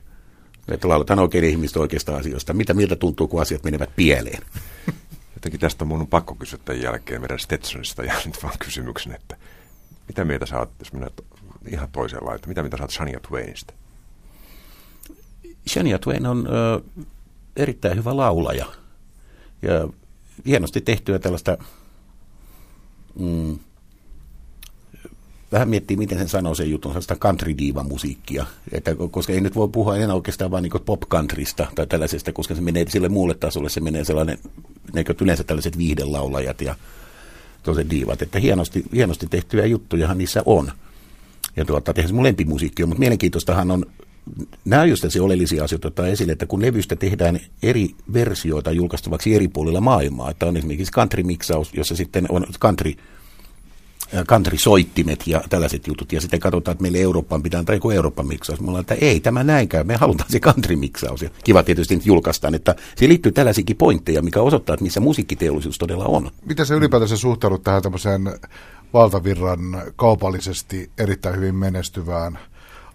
Että lauletaan oikein ihmistä oikeista asioista. Mitä miltä tuntuu, kun asiat menevät pieleen? Jotenkin tästä mun on pakko kysyä tämän jälkeen meidän Stetsonista ja nyt vaan kysymyksen, että mitä mieltä sä oot, jos mennään ihan toiseen laitaan, mitä mieltä sä oot Shania Twainista? Shania Twain on ö, erittäin hyvä laulaja ja hienosti tehtyä tällaista mm, vähän miettii, miten sen sanoo sen jutun, sellaista country musiikkia että, koska ei nyt voi puhua enää oikeastaan vain niin pop countrysta tai tällaisesta, koska se menee sille muulle tasolle, se menee sellainen, niin yleensä tällaiset viihdelaulajat ja toiset diivat, että hienosti, hienosti tehtyjä juttujahan niissä on. Ja tuota, tehdään mun lempimusiikki on, mutta mielenkiintoistahan on, nämä on just se oleellisia asioita ottaa esille, että kun levystä tehdään eri versioita julkaistavaksi eri puolilla maailmaa, että on esimerkiksi country-miksaus, jossa sitten on country country-soittimet ja tällaiset jutut, ja sitten katsotaan, että meille Eurooppaan pitää antaa joku Euroopan miksaus. Mulla että ei tämä näinkään, me halutaan se country-miksaus. Ja kiva tietysti nyt julkaistaan, että se liittyy tällaisiakin pointteja, mikä osoittaa, että missä musiikkiteollisuus todella on. Miten se ylipäätänsä suhtaudut tähän tämmöiseen valtavirran kaupallisesti erittäin hyvin menestyvään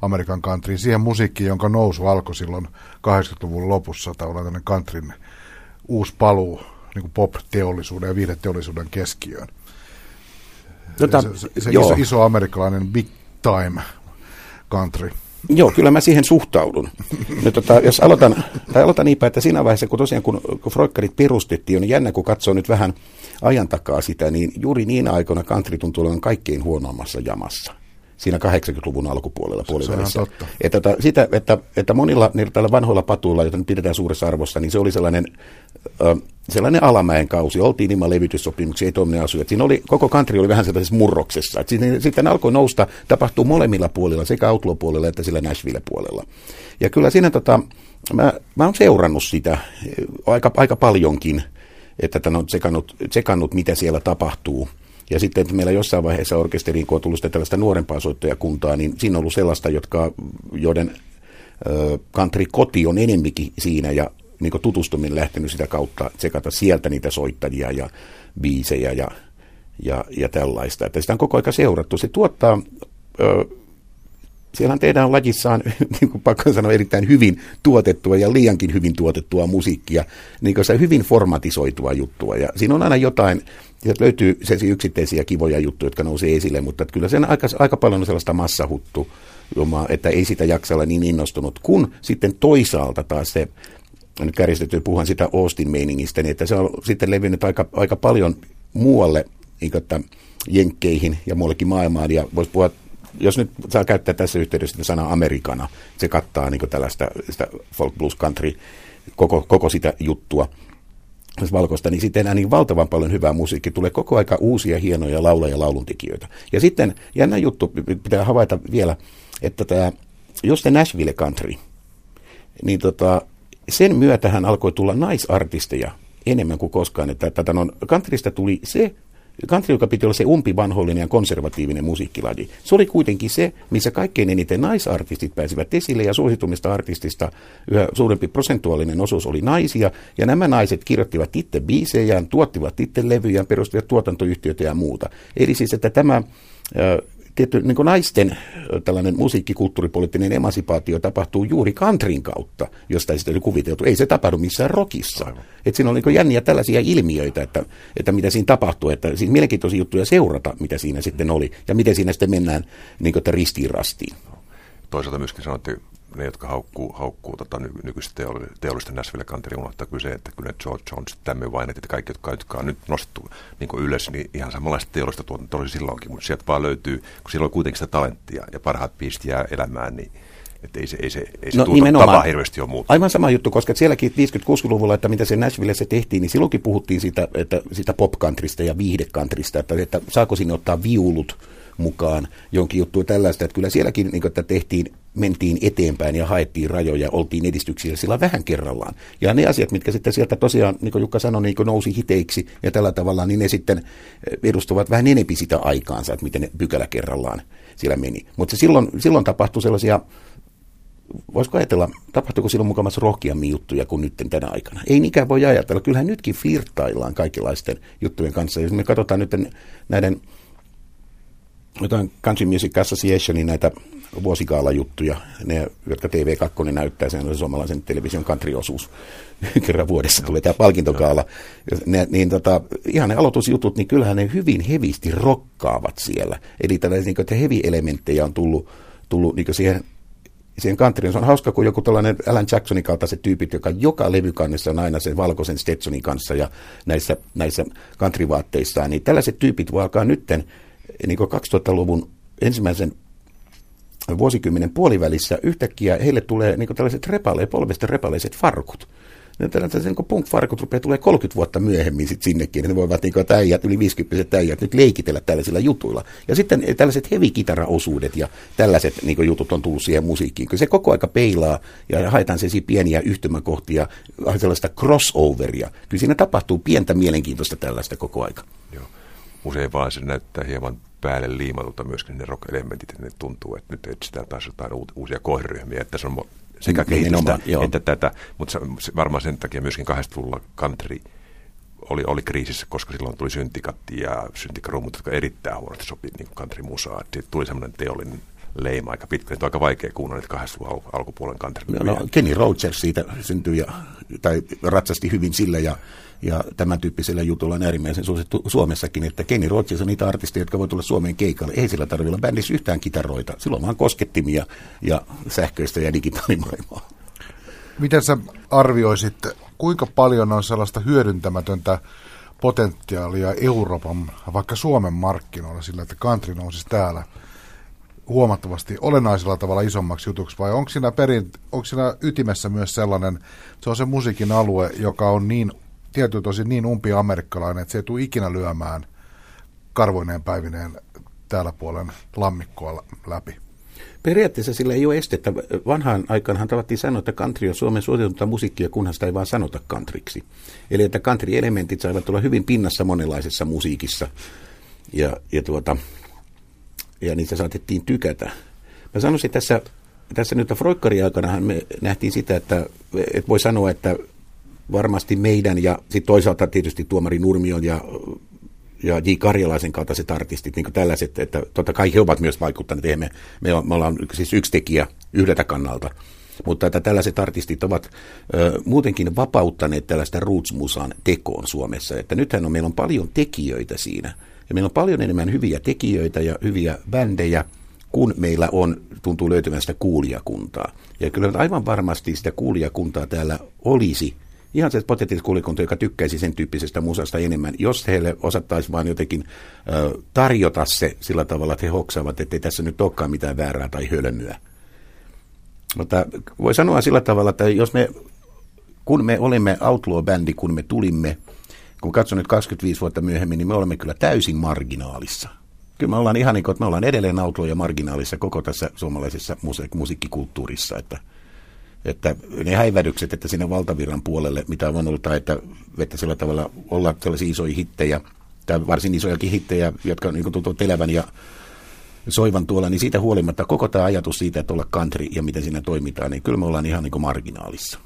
Amerikan countryin, siihen musiikkiin, jonka nousu alkoi silloin 80-luvun lopussa, tai tämmöinen countryn uusi paluu niin pop-teollisuuden ja viihdeteollisuuden keskiöön. Tota, se, se iso, iso amerikkalainen big time country. Joo, kyllä mä siihen suhtaudun. Nyt, tota, jos aloitan, tai aloitan niinpä, että siinä vaiheessa, kun tosiaan kun, kun Freukkarit perustettiin, on jännä, kun katsoo nyt vähän ajan takaa sitä, niin juuri niin aikoina country tuntuu olevan kaikkein huonoimmassa jamassa siinä 80-luvun alkupuolella puolivälissä. Että, että, sitä, että, että monilla niillä vanhoilla patuilla, joita nyt pidetään suuressa arvossa, niin se oli sellainen, sellainen alamäen kausi. Oltiin ilman levytyssopimuksia, ei tuommoinen asu. Siinä oli, koko country oli vähän sellaisessa murroksessa. Että sitten, sitten alkoi nousta, tapahtuu molemmilla puolilla, sekä Outlaw-puolella että sillä Nashville-puolella. Ja kyllä siinä tota, mä, mä oon seurannut sitä aika, aika paljonkin, että on tsekannut, tsekannut, mitä siellä tapahtuu – ja sitten että meillä jossain vaiheessa orkesteriin, kun on tullut tällaista nuorempaa soittajakuntaa, niin siinä on ollut sellaista, jotka, joiden ö, country koti on enemmikin siinä ja niin tutustuminen lähtenyt sitä kautta tsekata sieltä niitä soittajia ja biisejä ja, ja, ja tällaista. Että sitä on koko aika seurattu. Se tuottaa, ö, siellähän tehdään lajissaan, niin kuin pakko sanoa, erittäin hyvin tuotettua ja liiankin hyvin tuotettua musiikkia, niin kuin se hyvin formatisoitua juttua. Ja siinä on aina jotain, Sieltä löytyy sellaisia yksittäisiä kivoja juttuja, jotka nousee esille, mutta kyllä sen aika, aika paljon on sellaista massahuttu, että ei sitä jaksa olla niin innostunut, kun sitten toisaalta taas se, nyt kärjistetty puhun sitä Austin meiningistä, niin että se on sitten levinnyt aika, aika paljon muualle, niin että jenkkeihin ja muullekin maailmaan, ja voisi puhua jos nyt saa käyttää tässä yhteydessä sanaa amerikana, se kattaa niin tällaista sitä folk blues country, koko, koko sitä juttua valkoista, niin sitten enää niin valtavan paljon hyvää musiikkia. Tulee koko aika uusia hienoja laula- ja lauluntekijöitä. Ja sitten jännä juttu, pitää havaita vielä, että tämä, jos te Nashville Country, niin tota, sen myötähän alkoi tulla naisartisteja enemmän kuin koskaan. Että tätä on, countrysta tuli se country, joka piti olla se umpivanhollinen ja konservatiivinen musiikkilaji, se oli kuitenkin se, missä kaikkein eniten naisartistit pääsivät esille ja suositummista artistista yhä suurempi prosentuaalinen osuus oli naisia. Ja nämä naiset kirjoittivat itse biisejään, tuottivat itse levyjään, perustivat tuotantoyhtiöitä ja muuta. Eli siis, että tämä tietty niin kuin naisten tällainen musiikkikulttuuripoliittinen emansipaatio tapahtuu juuri countryn kautta, josta ei oli kuviteltu. Ei se tapahdu missään rockissa. Et siinä on niin jänniä tällaisia ilmiöitä, että, että mitä siinä tapahtuu. Että siinä mielenkiintoisia juttuja seurata, mitä siinä sitten oli, ja miten siinä sitten mennään niin kuin, ristiin rastiin. Toisaalta myöskin sanoitte ne, jotka haukkuu, haukkuu tota, ny, nykyistä teollista, teollista Nashville kanteri, unohtaa kyllä se, että kyllä George Jones, Tammy Wynette, että kaikki, jotka, jotka on nyt nostettu niin ylös, niin ihan samanlaista teollista tuotantoa oli silloinkin, mutta sieltä vaan löytyy, kun siellä on kuitenkin sitä talenttia ja parhaat biisit jää elämään, niin että ei se, ei se, ei se no, tapa hirveästi ole muuttunut. Aivan sama juttu, koska sielläkin 50-60-luvulla, että mitä se Nashvillessä tehtiin, niin silloinkin puhuttiin siitä, että, sitä pop-countrysta ja viihdekantrista, että, että saako sinne ottaa viulut mukaan jonkin juttu tällaista, että kyllä sielläkin niin kuin, että tehtiin mentiin eteenpäin ja haettiin rajoja, oltiin edistyksiä sillä vähän kerrallaan. Ja ne asiat, mitkä sitten sieltä tosiaan, niin kuin Jukka sanoi, niin kuin nousi hiteiksi ja tällä tavalla, niin ne sitten eh, edustavat vähän enempi sitä aikaansa, että miten ne pykälä kerrallaan siellä meni. Mutta silloin, silloin tapahtui sellaisia voisiko ajatella, tapahtuuko silloin mukamassa rohkeammin juttuja kuin nyt tänä aikana? Ei niinkään voi ajatella. Kyllähän nytkin flirtaillaan kaikenlaisten juttujen kanssa. Jos me katsotaan nyt näiden jotain Country Music Associationin näitä vuosikaala-juttuja, ne, jotka TV2 näyttää, se on suomalaisen television country-osuus. Kerran vuodessa tulee tämä palkintokaala. Ne, niin tota, ihan ne aloitusjutut, niin kyllähän ne hyvin hevisti rokkaavat siellä. Eli tällaisia niin että heavy-elementtejä on tullut, tullut niin siihen siihen countryin. Se on hauska, kun joku tällainen Alan Jacksonin kaltaiset tyypit, joka joka levykannessa on aina sen valkoisen Stetsonin kanssa ja näissä, näissä countryvaatteissaan, niin tällaiset tyypit voi alkaa nytten niin 2000-luvun ensimmäisen vuosikymmenen puolivälissä yhtäkkiä heille tulee niin tällaiset repale, polvisten repaleiset farkut. Ne tällaiset niin punk-farkut rupeaa tulee 30 vuotta myöhemmin sit sinnekin. Ne voivat niin täijät, yli 50 täijät nyt leikitellä tällaisilla jutuilla. Ja sitten tällaiset heavy-kitaraosuudet ja tällaiset niin jutut on tullut siihen musiikkiin. Kyllä se koko aika peilaa ja haetaan se pieniä yhtymäkohtia, sellaista crossoveria. Kyllä siinä tapahtuu pientä mielenkiintoista tällaista koko aika. Joo. Usein vaan se näyttää hieman päälle liimatulta myöskin ne rock-elementit, että ne tuntuu, että nyt etsitään taas jotain uusia kohderyhmiä, että se on sekä kehitystä että tätä, mutta varmaan sen takia myöskin 80-luvulla country oli, oli kriisissä, koska silloin tuli syntikatti ja syntikkarummut, jotka erittäin huonosti sopii niin country-musaa. Tuli semmoinen teollinen leima aika pitkä. Että on aika vaikea kuunnella niitä 80-luvun alkupuolen country no, no, Kenny Rogers siitä syntyi ja, tai ratsasti hyvin sillä ja ja tämän tyyppisellä jutulla on äärimmäisen suosittu Suomessakin, että Kenny Rogers on niitä artisteja, jotka voi tulla Suomeen keikalle. Ei sillä tarvitse olla bändissä yhtään kitaroita. Silloin vaan koskettimia ja sähköistä ja digitaalimaailmaa. Miten sä arvioisit, kuinka paljon on sellaista hyödyntämätöntä potentiaalia Euroopan, vaikka Suomen markkinoilla sillä, että country nousisi täällä huomattavasti olennaisella tavalla isommaksi jutuksi, vai onko siinä, perin, onko siinä ytimessä myös sellainen, se on se musiikin alue, joka on niin tietyiltä osin niin umpi amerikkalainen, että se ei tule ikinä lyömään karvoineen päivineen täällä puolen lammikkoa läpi. Periaatteessa sillä ei ole estettä. Vanhaan aikaan tavattiin sanoa, että country on Suomen suositeltua musiikkia, kunhan sitä ei vaan sanota countryksi. Eli että country-elementit saivat olla hyvin pinnassa monenlaisessa musiikissa. Ja, ja, tuota, ja niitä saatettiin tykätä. Mä sanoisin tässä, tässä nyt Froikkari aikanahan me nähtiin sitä, että, että voi sanoa, että varmasti meidän ja sitten toisaalta tietysti tuomari Nurmion ja ja J. Karjalaisen kaltaiset artistit, niin tällaiset, että totta kai he ovat myös vaikuttaneet. Me, me, me ollaan siis yksi tekijä yhdeltä kannalta. Mutta että tällaiset artistit ovat ö, muutenkin vapauttaneet tällaista roots-musan tekoon Suomessa. Että nythän on, meillä on paljon tekijöitä siinä. Ja meillä on paljon enemmän hyviä tekijöitä ja hyviä bändejä, kun meillä on, tuntuu löytyvän sitä kuulijakuntaa. Ja kyllä aivan varmasti sitä kuulijakuntaa täällä olisi, ihan se potentiaalinen joka tykkäisi sen tyyppisestä musasta enemmän, jos heille osattaisi vain jotenkin ö, tarjota se sillä tavalla, että he hoksaavat, että ei tässä nyt olekaan mitään väärää tai hölmöä. Mutta voi sanoa sillä tavalla, että jos me, kun me olimme outlaw-bändi, kun me tulimme, kun katson nyt 25 vuotta myöhemmin, niin me olemme kyllä täysin marginaalissa. Kyllä me ollaan ihan niin kuin, että me ollaan edelleen outlaw marginaalissa koko tässä suomalaisessa musiikkikulttuurissa, että – että ne häivädykset, että sinne valtavirran puolelle, mitä on ollut, tai että, että sillä tavalla olla sellaisia isoja hittejä, tai varsin isojakin hittejä, jotka niin tuntuu elävän ja soivan tuolla, niin siitä huolimatta koko tämä ajatus siitä, että olla country ja miten siinä toimitaan, niin kyllä me ollaan ihan niin marginaalissa.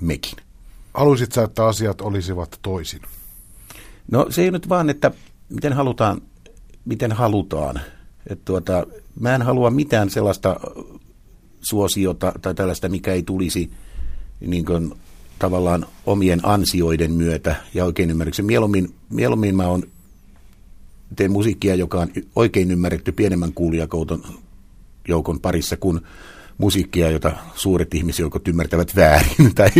Mekin. Haluaisit sä, että asiat olisivat toisin? No se ei nyt vaan, että miten halutaan, miten halutaan. Että tuota, mä en halua mitään sellaista suosiota tai tällaista, mikä ei tulisi niin kuin, tavallaan omien ansioiden myötä ja oikein ymmärryksen. Mieluummin, mieluummin mä on, teen musiikkia, joka on oikein ymmärretty pienemmän kuulijakoukon joukon parissa kuin musiikkia, jota suuret ihmisjoukot ymmärtävät väärin. tai,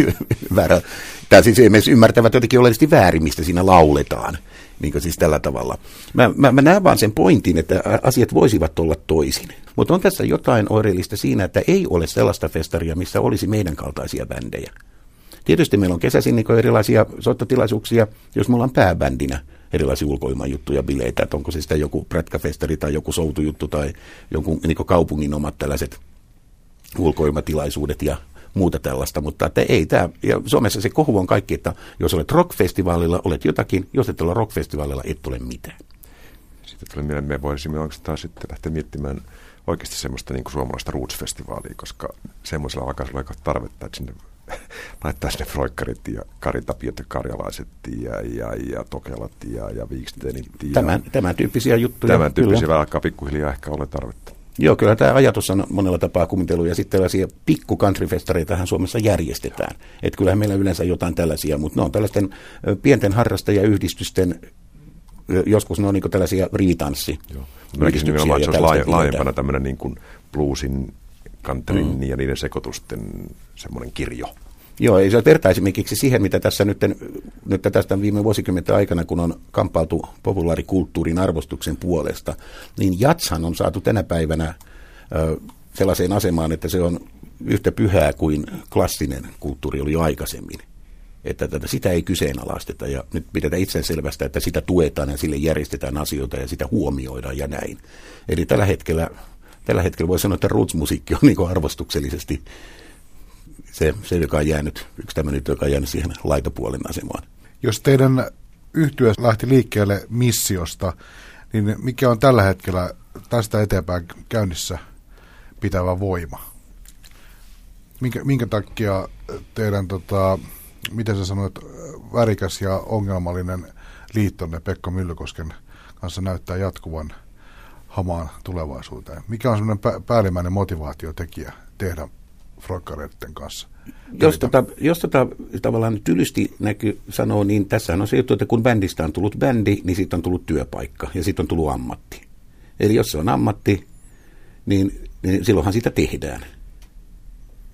väärä, tai siis esimerkiksi ymmärtävät jotenkin oleellisesti väärin, mistä siinä lauletaan. Niin siis tällä tavalla. Mä, mä, mä näen vaan sen pointin, että asiat voisivat olla toisin. Mutta on tässä jotain oireellista siinä, että ei ole sellaista festaria, missä olisi meidän kaltaisia bändejä. Tietysti meillä on kesäisin niin erilaisia soittotilaisuuksia, jos me ollaan pääbändinä erilaisia ulkoilmajuttuja, bileitä, että onko se sitten joku prätkäfestari tai joku soutujuttu tai jonkun niin kaupungin omat tällaiset ulkoilmatilaisuudet ja muuta tällaista, mutta että ei tämä, ja Suomessa se kohu on kaikki, että jos olet rockfestivaalilla, olet jotakin, jos et ole rockfestivaalilla, et ole mitään. Sitten tuli mieleen, me voisimme oikeastaan sitten lähteä miettimään oikeasti semmoista niin kuin suomalaista Roots-festivaalia, koska semmoisella alkaisi olla tarvetta, että sinne laittaa sinne Froikkarit ja Karitapiot ja Karjalaiset ja, ja, ja Tokelat ja, ja. Ja tämän, tämän tyyppisiä juttuja. Tämän tyyppisiä kyllä. alkaa pikkuhiljaa ehkä olla tarvetta. Joo, kyllä tämä ajatus on monella tapaa kumitelu ja sitten tällaisia pikku countryfestareita Suomessa järjestetään. Että kyllähän meillä yleensä jotain tällaisia, mutta ne on tällaisten pienten harrastajayhdistysten, joskus ne on niin tällaisia riitanssi. Joo. Näkisin nimenomaan, että se olisi laajempana tämmöinen niin kuin bluesin, countryn mm. ja niiden sekoitusten semmoinen kirjo. Joo, ei se vertaisimerkiksi siihen, mitä tässä nyt, nyt tästä viime vuosikymmenten aikana, kun on kampautu populaarikulttuurin arvostuksen puolesta, niin jatshan on saatu tänä päivänä ö, sellaiseen asemaan, että se on yhtä pyhää kuin klassinen kulttuuri oli jo aikaisemmin. Että tätä, sitä ei kyseenalaisteta ja nyt pidetään itseselvästä, että sitä tuetaan ja sille järjestetään asioita ja sitä huomioidaan ja näin. Eli tällä hetkellä, tällä hetkellä voi sanoa, että roots-musiikki on niin arvostuksellisesti se, se, joka on jäänyt, yksi tämmöinen, joka on jäänyt siihen laitapuolen asemaan. Jos teidän yhtyö lähti liikkeelle missiosta, niin mikä on tällä hetkellä tästä eteenpäin käynnissä pitävä voima? Minkä, minkä takia teidän, tota, miten sä sanoit, värikäs ja ongelmallinen liittonne Pekka Myllykosken kanssa näyttää jatkuvan hamaan tulevaisuuteen? Mikä on semmoinen päällimmäinen motivaatiotekijä tehdä frokkareiden kanssa. Jos tota, jos tota tavallaan tylysti näkyy sanoo, niin tässä on se juttu, että kun bändistä on tullut bändi, niin siitä on tullut työpaikka ja sitten on tullut ammatti. Eli jos se on ammatti, niin, niin silloinhan sitä tehdään.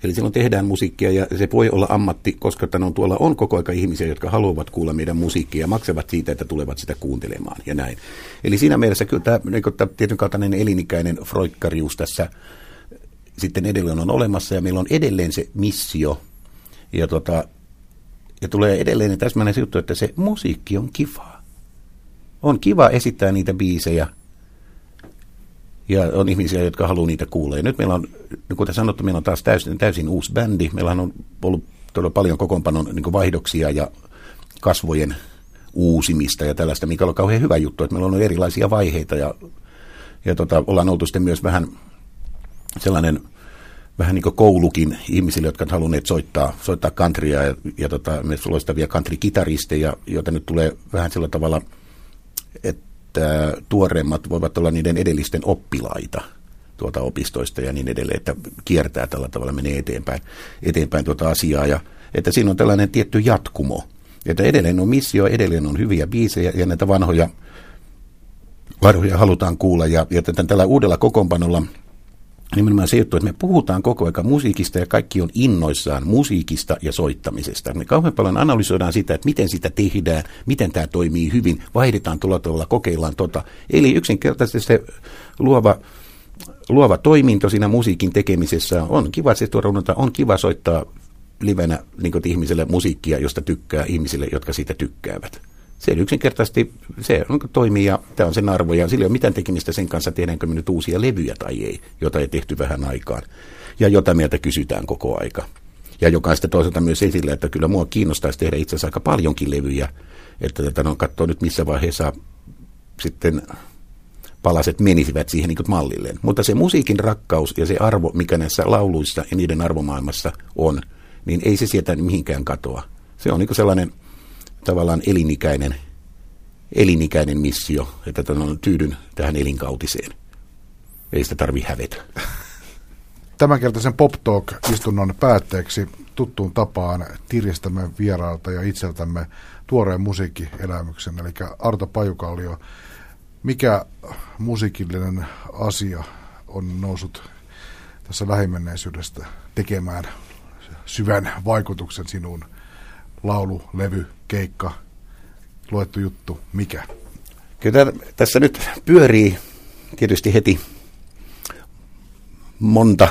Eli silloin tehdään musiikkia ja se voi olla ammatti, koska on tuolla on koko aika ihmisiä, jotka haluavat kuulla meidän musiikkia ja maksavat siitä, että tulevat sitä kuuntelemaan ja näin. Eli siinä mielessä kyllä tämä, niin tämä tietyn kaltainen elinikäinen froikkarius tässä sitten edelleen on olemassa ja meillä on edelleen se missio. Ja, tota, ja tulee edelleen täsmäinen juttu, että se musiikki on kivaa. On kiva esittää niitä biisejä. Ja on ihmisiä, jotka haluaa niitä kuulla. Ja nyt meillä on, niin kuten sanottu, meillä on taas täysin, täysin uusi bändi. Meillä on ollut todella paljon kokoonpanon niin vaihdoksia ja kasvojen uusimista ja tällaista, mikä on kauhean hyvä juttu, että meillä on erilaisia vaiheita ja, ja tota, ollaan oltu sitten myös vähän sellainen vähän niin kuin koulukin ihmisille, jotka ovat halunneet soittaa, soittaa countrya ja, ja tota, myös loistavia country-kitaristeja, joita nyt tulee vähän sillä tavalla, että tuoreimmat voivat olla niiden edellisten oppilaita tuota opistoista ja niin edelleen, että kiertää tällä tavalla, menee eteenpäin, eteenpäin tuota asiaa. Ja että siinä on tällainen tietty jatkumo, että edelleen on missio, edelleen on hyviä biisejä ja näitä vanhoja, vanhoja halutaan kuulla. Ja, ja tällä uudella kokoonpanolla – nimenomaan se juttu, että me puhutaan koko ajan musiikista ja kaikki on innoissaan musiikista ja soittamisesta. Me kauhean paljon analysoidaan sitä, että miten sitä tehdään, miten tämä toimii hyvin, vaihdetaan tuolla tavalla, kokeillaan tota. Eli yksinkertaisesti se luova, luova toiminto siinä musiikin tekemisessä on kiva se on kiva soittaa livenä niin ihmiselle musiikkia, josta tykkää ihmisille, jotka siitä tykkäävät se yksinkertaisesti se on, toimii ja tämä on sen arvo ja sillä ei ole mitään tekemistä sen kanssa, tehdäänkö me nyt uusia levyjä tai ei, jota ei tehty vähän aikaan ja jota meiltä kysytään koko aika. Ja joka on sitten toisaalta myös esillä, että kyllä mua kiinnostaisi tehdä itse asiassa aika paljonkin levyjä, että tätä on katsoa nyt missä vaiheessa sitten palaset menisivät siihen niin mallilleen. Mutta se musiikin rakkaus ja se arvo, mikä näissä lauluissa ja niiden arvomaailmassa on, niin ei se sieltä mihinkään katoa. Se on niin sellainen tavallaan elinikäinen, elinikäinen missio, että tyydyn tähän elinkautiseen. Ei sitä tarvi hävetä. Tämänkertaisen Pop Talk-istunnon päätteeksi tuttuun tapaan tiristämme vieraalta ja itseltämme tuoreen musiikkielämyksen, eli Arto Pajukallio. Mikä musiikillinen asia on noussut tässä lähimenneisyydessä tekemään syvän vaikutuksen sinuun? Laulu, levy, keikka, luettu juttu, mikä? Kyllä tässä nyt pyörii tietysti heti monta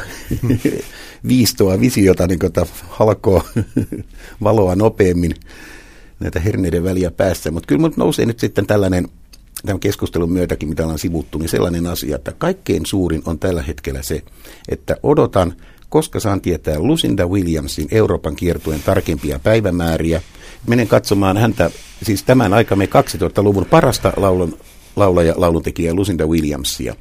viistoa, visiota, niin kuin halkoo valoa nopeammin näitä herneiden väliä päässä. Mutta kyllä nousee nyt sitten tällainen, tämän keskustelun myötäkin, mitä ollaan sivuttu, niin sellainen asia, että kaikkein suurin on tällä hetkellä se, että odotan koska saan tietää Lucinda Williamsin Euroopan kiertueen tarkempia päivämääriä. Menen katsomaan häntä, siis tämän aikamme 2000-luvun parasta laulun, laulaja, lauluntekijä Lucinda Williamsia.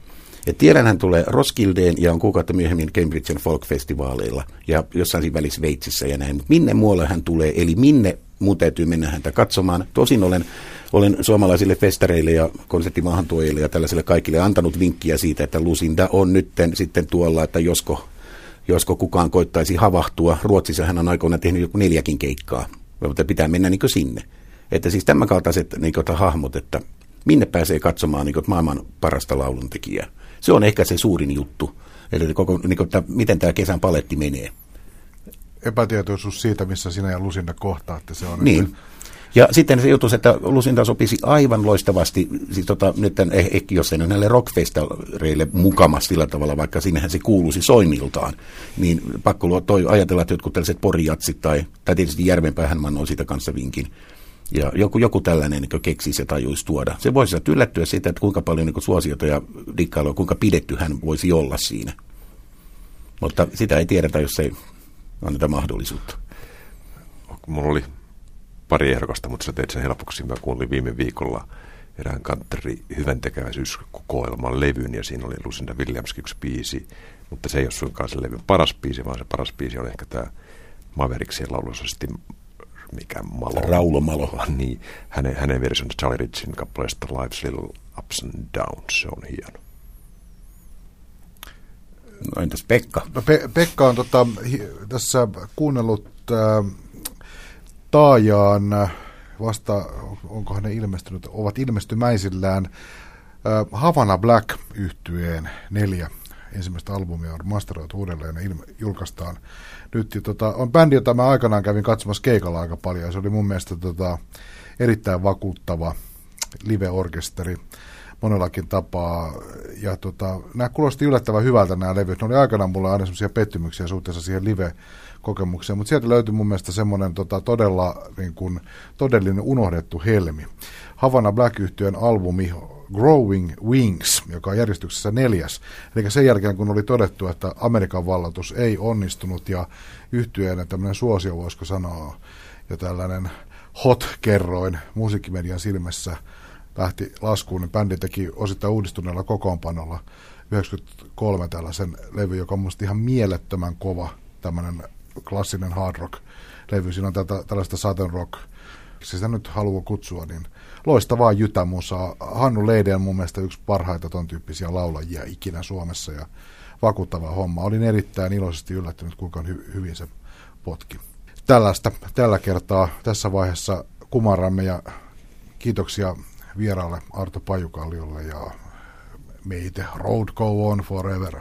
Ja tiedän, hän tulee Roskildeen ja on kuukautta myöhemmin Cambridgen folk-festivaaleilla ja jossain siinä välissä Veitsissä ja näin. Mutta minne muualle hän tulee, eli minne mun täytyy mennä häntä katsomaan. Tosin olen, olen suomalaisille festareille ja konserttimaahantuojille ja tällaisille kaikille antanut vinkkiä siitä, että Lucinda on nyt sitten tuolla, että josko, josko kukaan koittaisi havahtua. Ruotsissa hän on aikoina tehnyt joku neljäkin keikkaa, mutta pitää mennä niin siinä. Että siis tämän kaltaiset niin kuin, hahmot, että minne pääsee katsomaan niin kuin, maailman parasta lauluntekijää. Se on ehkä se suurin juttu. Eli koko, niin kuin, että miten tämä kesän paletti menee. Epätietoisuus siitä, missä sinä ja Lusinda kohtaatte. Se on niin. Että... Ja sitten se jutus, että Lusinda sopisi aivan loistavasti, siis tota, nyt eh, ehkä jos ei näille rockfestareille mukamas sillä tavalla, vaikka sinnehän se kuuluisi soinniltaan, niin pakko toi, ajatella, että jotkut tällaiset porijatsit tai, tai tietysti Järvenpäähän on siitä kanssa vinkin, ja joku, joku tällainen niin keksisi ja tajuisi tuoda. Se voisi yllättyä siitä, että kuinka paljon niin suosiota ja dikkailua, kuinka pidetty hän voisi olla siinä. Mutta sitä ei tiedetä, jos ei anneta mahdollisuutta. Mulla oli pari ehdokasta, mutta sä teet sen helpoksi. Mä kuulin viime viikolla erään country hyvän tekeväisyyskokoelman levyn ja siinä oli Lucinda Williams yksi biisi, mutta se ei ole suinkaan se levyn paras biisi, vaan se paras biisi on ehkä tämä Mavericksien lauluisesti mikä Malo. Raulo Malo. Niin, hänen, hänen versionsa Charlie Ritchin kappaleesta Life's Little Ups and Downs, se on hieno. No entäs Pekka? No Pe- Pekka on tota, hi- tässä kuunnellut äh, Taajaan äh, vasta, onkohan ne ilmestynyt, ovat ilmestymäisillään äh, Havana Black yhtyeen neljä ensimmäistä albumia on masteroitu uudelleen ja ilme- julkaistaan nyt. Ja tota, on bändi, jota mä aikanaan kävin katsomassa keikalla aika paljon ja se oli mun mielestä tota, erittäin vakuuttava live-orkesteri monellakin tapaa. Ja tota, nämä kuulosti yllättävän hyvältä nämä levyt. Ne oli aikanaan mulla aina semmoisia pettymyksiä suhteessa siihen live-kokemukseen, mutta sieltä löytyi mun mielestä semmoinen tota, todella niin kuin, todellinen unohdettu helmi. Havana Black yhtyön albumi Growing Wings, joka on järjestyksessä neljäs. Eli sen jälkeen, kun oli todettu, että Amerikan vallatus ei onnistunut ja yhtyeen tämmöinen suosio, voisiko sanoa, ja tällainen hot-kerroin musiikkimedian silmässä lähti laskuun, niin bändi teki osittain uudistuneella kokoonpanolla 93 tällaisen levy, joka on musta ihan mielettömän kova tämmöinen klassinen hard rock levy. Siinä on tätä, tällaista southern rock, sitä nyt haluaa kutsua, niin loistavaa jytämusaa. Hannu Leide on mun mielestä yksi parhaita ton tyyppisiä laulajia ikinä Suomessa ja vakuuttava homma. Olin erittäin iloisesti yllättynyt, kuinka hy- hyvin se potki. Tällaista tällä kertaa tässä vaiheessa kumaramme ja kiitoksia vieraalle Arto Pajukalliolle ja meitä Road Go On Forever.